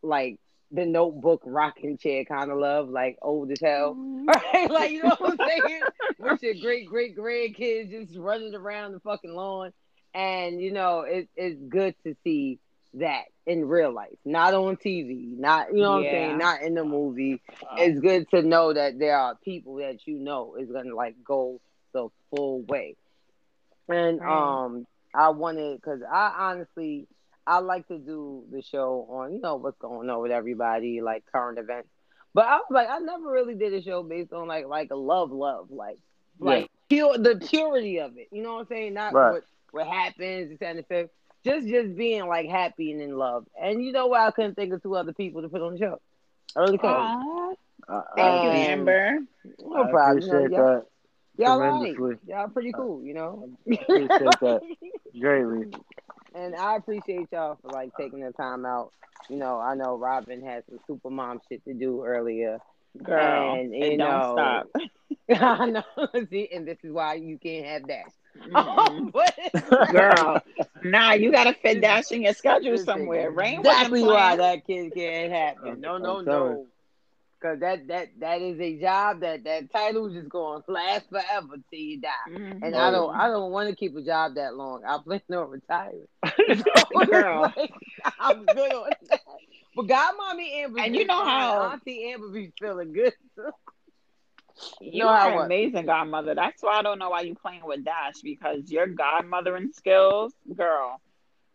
like the notebook rocking chair kind of love, like old as hell. Mm-hmm. Right? Like you know what I'm saying? with your great great grandkids just running around the fucking lawn. And you know, it, it's good to see that in real life, not on TV, not you know yeah. what I'm saying, not in the movie. It's good to know that there are people that you know is gonna like go the full way. And um, I wanted because I honestly I like to do the show on you know what's going on with everybody, like current events. But I was like, I never really did a show based on like like a love, love, like yeah. like pure the purity of it. You know what I'm saying? Not right. what what happens, and the fifth just just being like happy and in love. And you know why I couldn't think of two other people to put on the show. I really couldn't. Uh, Thank you, Amber. No I problem. Appreciate you know, y'all, y'all right. Y'all pretty cool, you know. I appreciate that greatly. And I appreciate y'all for like taking the time out. You know, I know Robin had some super mom shit to do earlier. Girl, and, you and know, don't stop. I know. See, and this is why you can't have that. Mm-hmm. Girl, nah, you gotta fit Dash in your schedule somewhere. Rain exactly why that kid can't happen. No, no, no. Cause that that that is a job that that title is just going to last forever till you die. Mm-hmm. And I don't I don't want to keep a job that long. I plan on retiring. Girl, I'm good on that. But Godmommy Amber, and you know how Auntie Amber be feeling good. You know are an amazing godmother. That's why I don't know why you playing with Dash because your godmothering skills, girl,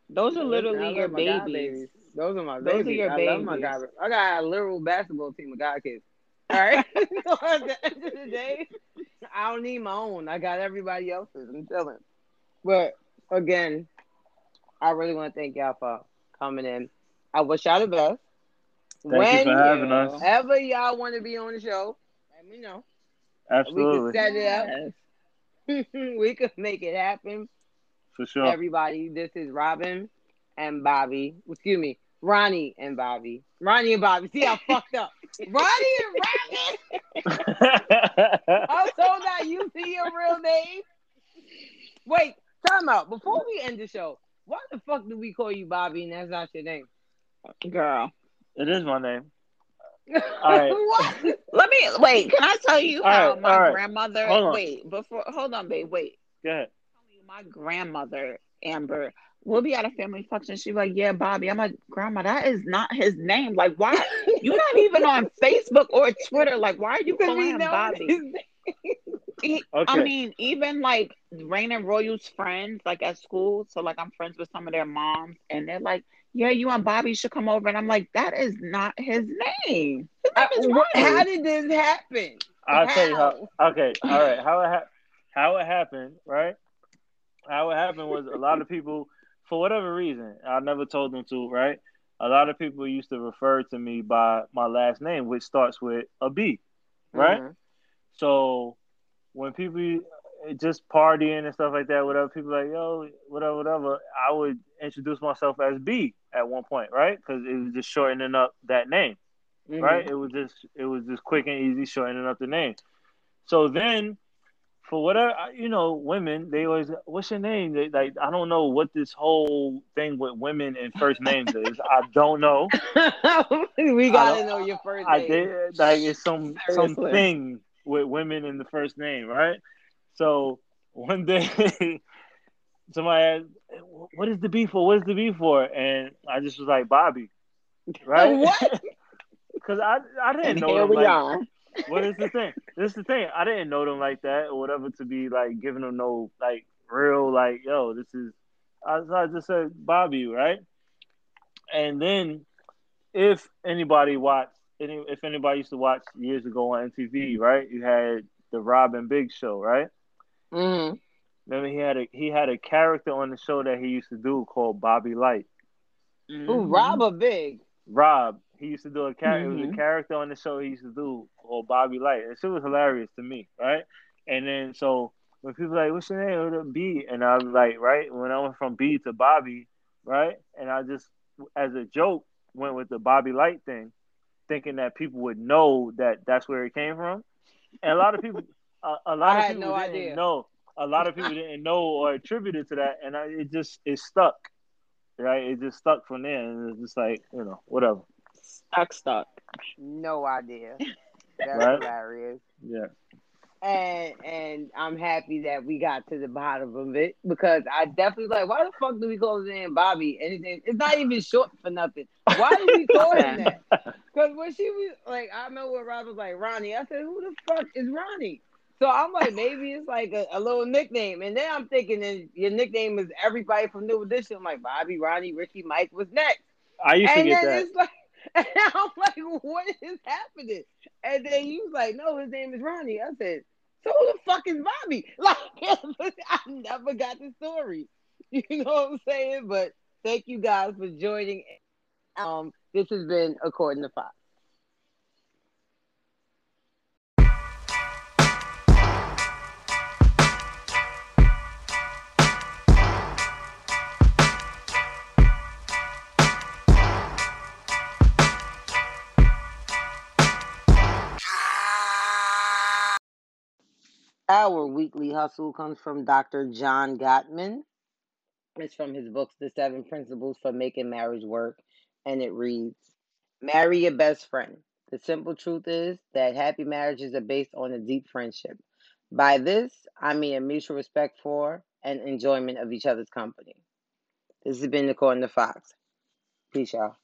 those are literally your babies. babies. Those are my those babies. Are your I babies. love my god. I got a literal basketball team of god kids. All right. so at the end of the day, I don't need my own. I got everybody else's. I'm telling. But again, I really want to thank y'all for coming in. I wish y'all the best. Thank when you for having us. Ever y'all want to be on the show, let me know. Absolutely. We can set it up. we could make it happen. For sure. Everybody, this is Robin and Bobby. Excuse me, Ronnie and Bobby. Ronnie and Bobby. See, I fucked up. Ronnie and Robin. I'm oh, so not used to your real name. Wait, time out. Before we end the show, why the fuck do we call you Bobby and that's not your name? Girl. It is my name. All right. what? Let me wait. Can I tell you how right, my right. grandmother? Wait, before hold on, babe. Wait. Go ahead. My grandmother, Amber, we'll be at a family function. She's like, "Yeah, Bobby." I'm like, "Grandma, that is not his name. Like, why? You're not even on Facebook or Twitter. Like, why are you calling him Bobby?" He, okay. I mean, even like Rain and Royal's friends, like at school. So like I'm friends with some of their moms, and they're like, "Yeah, you and Bobby should come over." And I'm like, "That is not his name. His name uh, how did this happen?" I'll how? tell you how. Okay, all right. How it ha- how it happened, right? How it happened was a lot of people, for whatever reason, I never told them to, right? A lot of people used to refer to me by my last name, which starts with a B, right? Mm-hmm. So when people just partying and stuff like that, whatever. People like, yo, whatever, whatever. I would introduce myself as B at one point, right? Because it was just shortening up that name, mm-hmm. right? It was just it was just quick and easy shortening up the name. So then, for whatever you know, women they always, what's your name? They, like I don't know what this whole thing with women and first names is. I don't know. we gotta know your first name. I did like it's some Seriously. something with women in the first name, right? So one day, somebody asked, "What is the B for? What is the B for?" And I just was like, "Bobby," right? What? Because I I didn't and know. Here we like, are. What is the thing? This is the thing. I didn't know them like that or whatever to be like giving them no like real like yo. This is. I, I just said Bobby, right? And then if anybody watched any, if anybody used to watch years ago on MTV, right? You had the Rob and Big show, right? Mm-hmm. Remember he had a he had a character on the show that he used to do called Bobby Light. Mm-hmm. Ooh, Rob or Big? Rob. He used to do a character. Mm-hmm. It was a mm-hmm. character on the show he used to do called Bobby Light. And it was hilarious to me, right? And then so when people like, "What's your name?" It B, and I was like, right when I went from B to Bobby, right? And I just as a joke went with the Bobby Light thing, thinking that people would know that that's where it came from. And a lot of people, a, a lot I of people no didn't idea. know. A lot of people didn't know or attributed to that, and I, it just it stuck, right? It just stuck from there, and it's just like you know whatever. Stuck, stock. No idea. That's right? hilarious. Yeah. And and I'm happy that we got to the bottom of it because I definitely like why the fuck do we call his name Bobby? Anything? It's not even short for nothing. Why do we call him that? Because when she was like, I remember when Rob was like Ronnie. I said, who the fuck is Ronnie? So I'm like, maybe it's like a, a little nickname. And then I'm thinking, that your nickname is everybody from New Edition. I'm like, Bobby, Ronnie, Ricky, Mike was next. I used and to get that. It's like, and I'm like, what is happening? And then he was like, no, his name is Ronnie. I said, so who the fuck is Bobby? Like, I never got the story. You know what I'm saying? But thank you guys for joining. Um, this has been According to Fox. Our weekly hustle comes from Dr. John Gottman. It's from his books, The Seven Principles for Making Marriage Work, and it reads Marry your best friend. The simple truth is that happy marriages are based on a deep friendship. By this, I mean a mutual respect for and enjoyment of each other's company. This has been Nicole and the Fox. Peace, y'all.